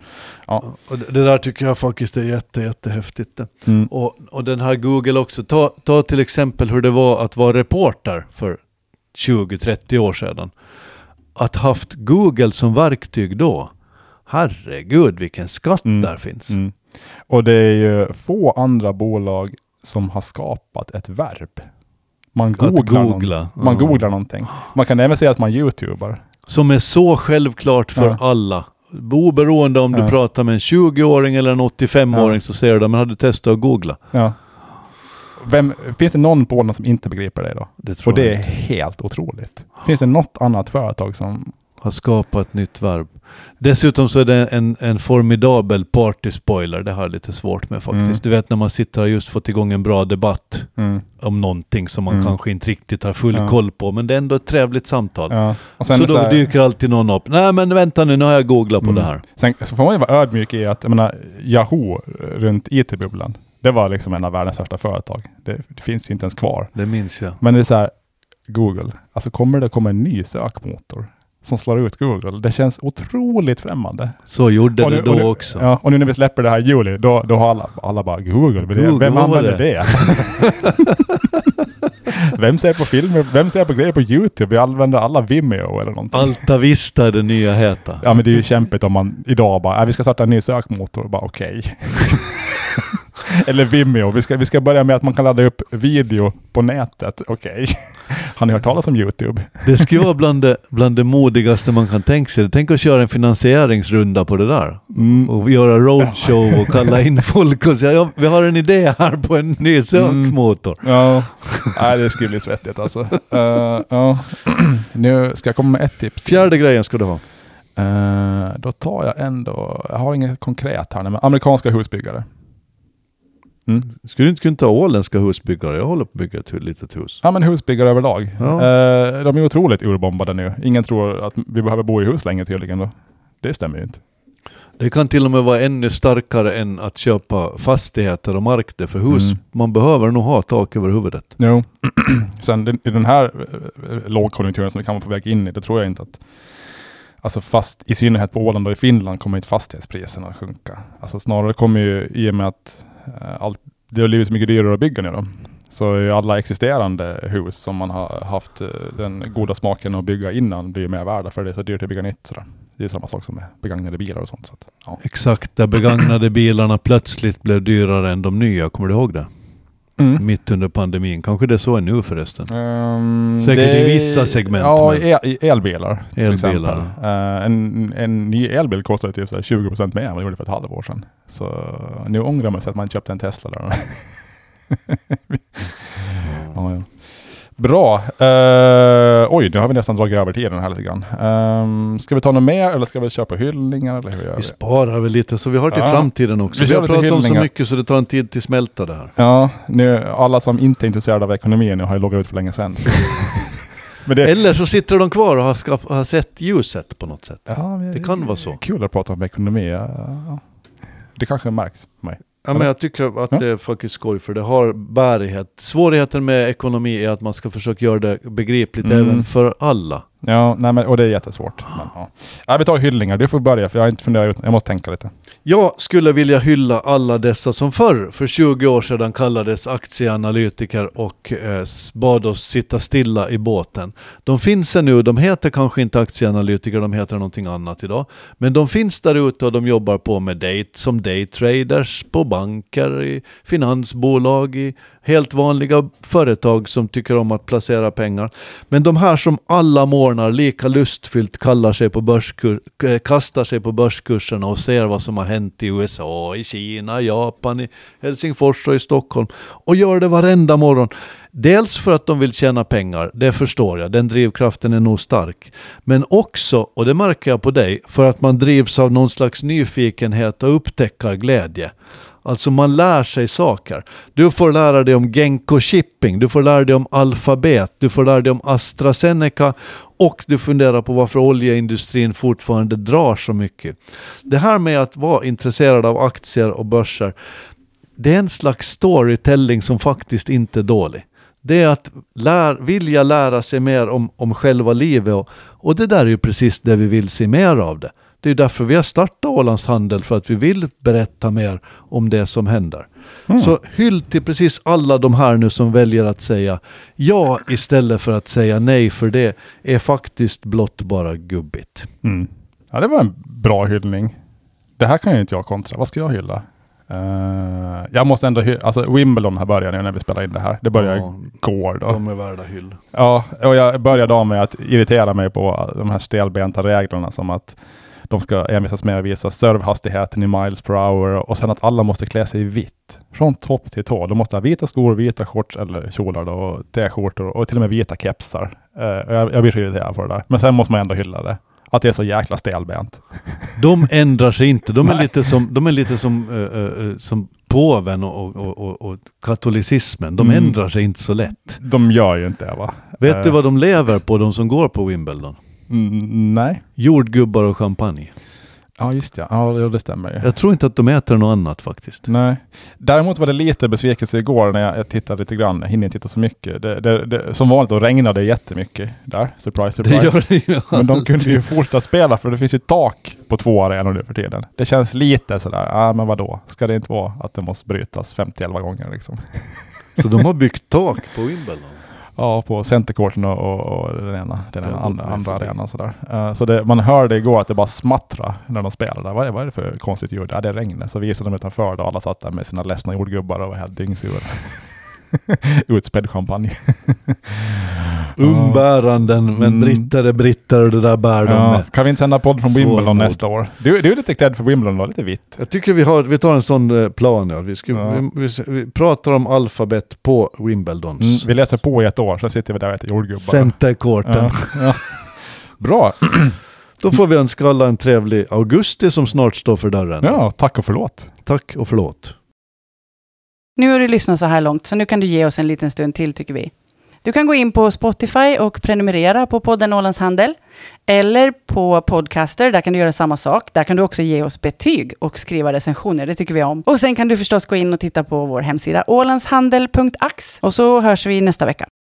Ja. Och det, det där tycker jag faktiskt är jätte, jättehäftigt. Mm. Och, och den här Google också, ta, ta till exempel hur det var att vara reporter för 20-30 år sedan. Att haft Google som verktyg då, herregud vilken skatt Mm. där finns. Mm. Och det är ju få andra bolag som har skapat ett verb. Man googlar, googla. Någon, man Ja. googlar någonting. Man kan även säga att man youtubar. Som är så självklart för Ja. alla. Oberoende om du Ja. pratar med en 20-åring eller en 85-åring så säger de, men har du testat att googla? Ja. Vem, finns det någon på Åland som inte begriper det då? Det tror Och det är helt otroligt. Finns det något annat företag som... Har skapat ett nytt verb. Dessutom så är det en, en formidabel party-spoiler. Det har jag lite svårt med faktiskt. Mm. Du vet när man sitter och just fått igång en bra debatt Mm, om någonting som man Mm. kanske inte riktigt har full Ja. koll på. Men det är ändå ett trevligt samtal. ja. Så då här- dyker alltid någon upp. Nej men vänta nu, nu har jag googlat på Mm. det här. Sen så får man ju vara ödmjuk i att, jag menar, Yahoo runt IT-bubblan, det var liksom en av världens största företag. Det, det finns ju inte ens kvar. Det minns jag. Men det är så här, Google, alltså kommer det komma en ny sökmotor som slår ut Google? Det känns otroligt främmande. Så gjorde Och det nu- då nu- också. Ja, och nu när vi släpper det här i juli, då, då har alla, alla bara Google, det- Google, vem använder det? vem ser på filmer, vem ser på grejer på YouTube? Vi använder alla Vimeo eller någonting. Alta Vista är det nya heta. Ja men det är ju kämpigt om man idag bara, äh, vi ska starta en ny sökmotor, bara okej. Eller Vimeo, vi ska, vi ska börja med att man kan ladda upp video på nätet, okej. Har ni hört talas om YouTube? Det skulle vara bland det, bland det modigaste man kan tänka sig. Tänk att köra en finansieringsrunda på det där. Mm. Och göra roadshow och kalla in folk och säga ja, vi har en idé här på en ny sökmotor. Ja, nej det skulle bli svettigt alltså. Eh, ja. nu ska jag komma med ett tips. Fjärde grejen ska du ha. Eh, då tar jag ändå, jag har inget konkret här men amerikanska husbyggare. Mm. Skulle du inte kunna ta åländska husbyggare? Jag håller på att bygga ett litet hus. Ja men husbyggare överlag. Ja. Eh, de är otroligt urbombade nu. Ingen tror att vi behöver bo i hus längre tydligen då. Det stämmer ju inte. Det kan till och med vara ännu starkare än att köpa fastigheter och mark där för hus. Mm. Man behöver nog ha tak över huvudet. Jo. Sen i den här eh, lågkonjunkturen som vi kan vara på väg in i, det tror jag inte att Alltså fast i synnerhet på Åland och i Finland kommer inte fastighetspriserna att sjunka. Alltså snarare kommer ju i och med att Eh, allt, det har blivit så mycket dyrare att bygga nu då. Så alla existerande hus som man har haft eh, den goda smaken att bygga innan blir mer värda för det är så dyrt att bygga nytt. Sådär. Det är samma sak som med begagnade bilar och sånt. Så att, ja. Exakt, där begagnade bilarna plötsligt blev dyrare än de nya. Kommer du ihåg det? Mm. Mitt under pandemin. Kanske det är så är nu förresten. Ehm, Säkert i vissa segment, Ja, el, elbilar till Elbilar. exempel. Eh, en, en ny elbil kostar typ så här 20% mer än vad det gjorde för ett halvår sedan. Så nu ångrar man sig att man köpte en Tesla där. ja, ja. Bra. Eh, oj, nu har vi nästan dragit över tiden här lite grann. Um, ska vi ta något mer eller ska vi köpa hyllningar? Eller hur gör Vi vi? sparar väl lite så vi har till Ja. framtiden också. Vi Vi, har pratat om så mycket så det tar en tid till smälta det här. Ja, nu, alla som inte är intresserade av ekonomi nu har ju loggat ut för länge sedan. Så. Det, Eller så sitter de kvar och har, skap- har sett ljuset på något sätt. ja, men Det kan vara så. Kul att prata om ekonomi. Ja, ja. Det kanske märks på mig. Ja, men jag tycker att Ja. det är faktiskt skoj för det har bärighet. Svårigheten med ekonomi är att man ska försöka göra det begripligt Mm. även för alla. Ja, nej, men, och det är jättesvårt. Men, ja. Ja, vi tar hyllningar. Du får börja för jag har inte funderat ut. Jag måste tänka lite. Jag skulle vilja hylla alla dessa som förr, för 20 år sedan kallades aktieanalytiker och eh, bad oss sitta stilla i båten. De finns ännu. de heter kanske inte aktieanalytiker, de heter någonting annat idag. Men de finns där ute och de jobbar på med date, som daytraders på banker, i finansbolag, i helt vanliga företag som tycker om att placera pengar. Men de här som alla mår varnar lika lustfyllt kallar sig på börskur, eh, kastar sig på börskurserna och ser vad som har hänt i USA, i Kina, i Japan, i Helsingfors och i Stockholm. Och gör det varenda morgon. Dels för att de vill tjäna pengar, det förstår jag, den drivkraften är nog stark. Men också, och det märker jag på dig, för att man drivs av någon slags nyfikenhet och upptäckarglädje. Alltså man lär sig saker. Du får lära dig om Genko Shipping, du får lära dig om Alphabet, du får lära dig om AstraZeneca och du funderar på varför oljeindustrin fortfarande drar så mycket. Det här med att vara intresserad av aktier och börser, det är en slags storytelling som faktiskt inte är dålig. Det är att lär, vilja lära sig mer om, om själva livet och, och det där är ju precis det vi vill se mer av det. Det är därför vi har startat Ålands Handel, för att vi vill berätta mer om det som händer. Så hyll till precis alla de här nu som väljer att säga ja istället för att säga nej, för det är faktiskt blott bara gubbigt. Mm. Ja, det var en bra hyllning. Det här kan ju inte jag kontra. Vad ska jag hylla? Eh, jag måste ändå hylla, alltså Wimbledon här börjar nu när vi spelar in det här. Det börjar Ja, igår då. de är värda hyll. Ja, och jag började av med att irritera mig på de här stelbenta reglerna som att de ska envisas med att visa servehastigheten i miles per hour och sen att alla måste klä sig i vitt. Från topp till tå. De måste ha vita skor, vita shorts eller kjolar då, och t-skjortor och till och med vita kepsar. Och jag, jag blir så irriterad på det där. Men sen måste man ändå hylla det. Att det är så jäkla stelbent. De ändrar sig inte. De är lite som, de är lite som, eh, eh, som påven och, och, och, och katolicismen. De Mm. ändrar sig inte så lätt. De gör ju inte det va? Vet Eh, du vad de lever på, de som går på Wimbledon? Mm, nej. Jordgubbar och champagne. Ja, just ja. Ja, det- det stämmer ju. Jag tror inte att de äter något annat faktiskt. Nej. Däremot var det lite besvikelse igår när jag, jag tittade lite grann. Jag hinner inte titta så mycket. Det, det, det, som vanligt då regnade det jättemycket där. Surprise, Det surprise. gör det. Men de kunde ju fortsätta spela för det finns ju tak på två arenor nu för tiden. Det känns lite sådär, ja ah, men vadå? Ska det inte vara att det måste brytas 50-11 gånger liksom? Så de har byggt tak på Wimbledon. Ja, på centercourten och, och, och den ena, den ena andra, andra arenan sådär. Uh, så det, man hörde igår att det bara smattra när de spelade. Vad är, vad är det för konstigt ljud? Ja, det regnet. Så visade de utanför och alla satt där med sina ledsna jordgubbar och var helt dyngsura. Utspädd champagne. Umbäranden, men Mm. britter är britter och det där bär de Ja, med. kan vi inte sända podd från Wimbledon nästa år? Du, du är lite klädd för Wimbledon, var lite vitt. Jag tycker vi, har, vi tar en sån eh, plan. Ja. Vi, ska, Ja. Vi, vi, vi pratar om alfabet på Wimbledons. Mm, vi läser på i ett år, sen sitter vi där och äter jordgubbar. Centercourten. ja, ja. Bra. Då får vi önska alla en trevlig augusti som snart står för dörren. Ja, tack och förlåt. Tack och förlåt. Nu har du lyssnat så här långt, så nu kan du ge oss en liten stund till tycker vi. Du kan gå in på Spotify och prenumerera på podden Ålands Handel. Eller på Podcaster, där kan du göra samma sak. Där kan du också ge oss betyg och skriva recensioner, det tycker vi om. Och sen kan du förstås gå in och titta på vår hemsida ålandshandel.ax. Och så hörs vi nästa vecka.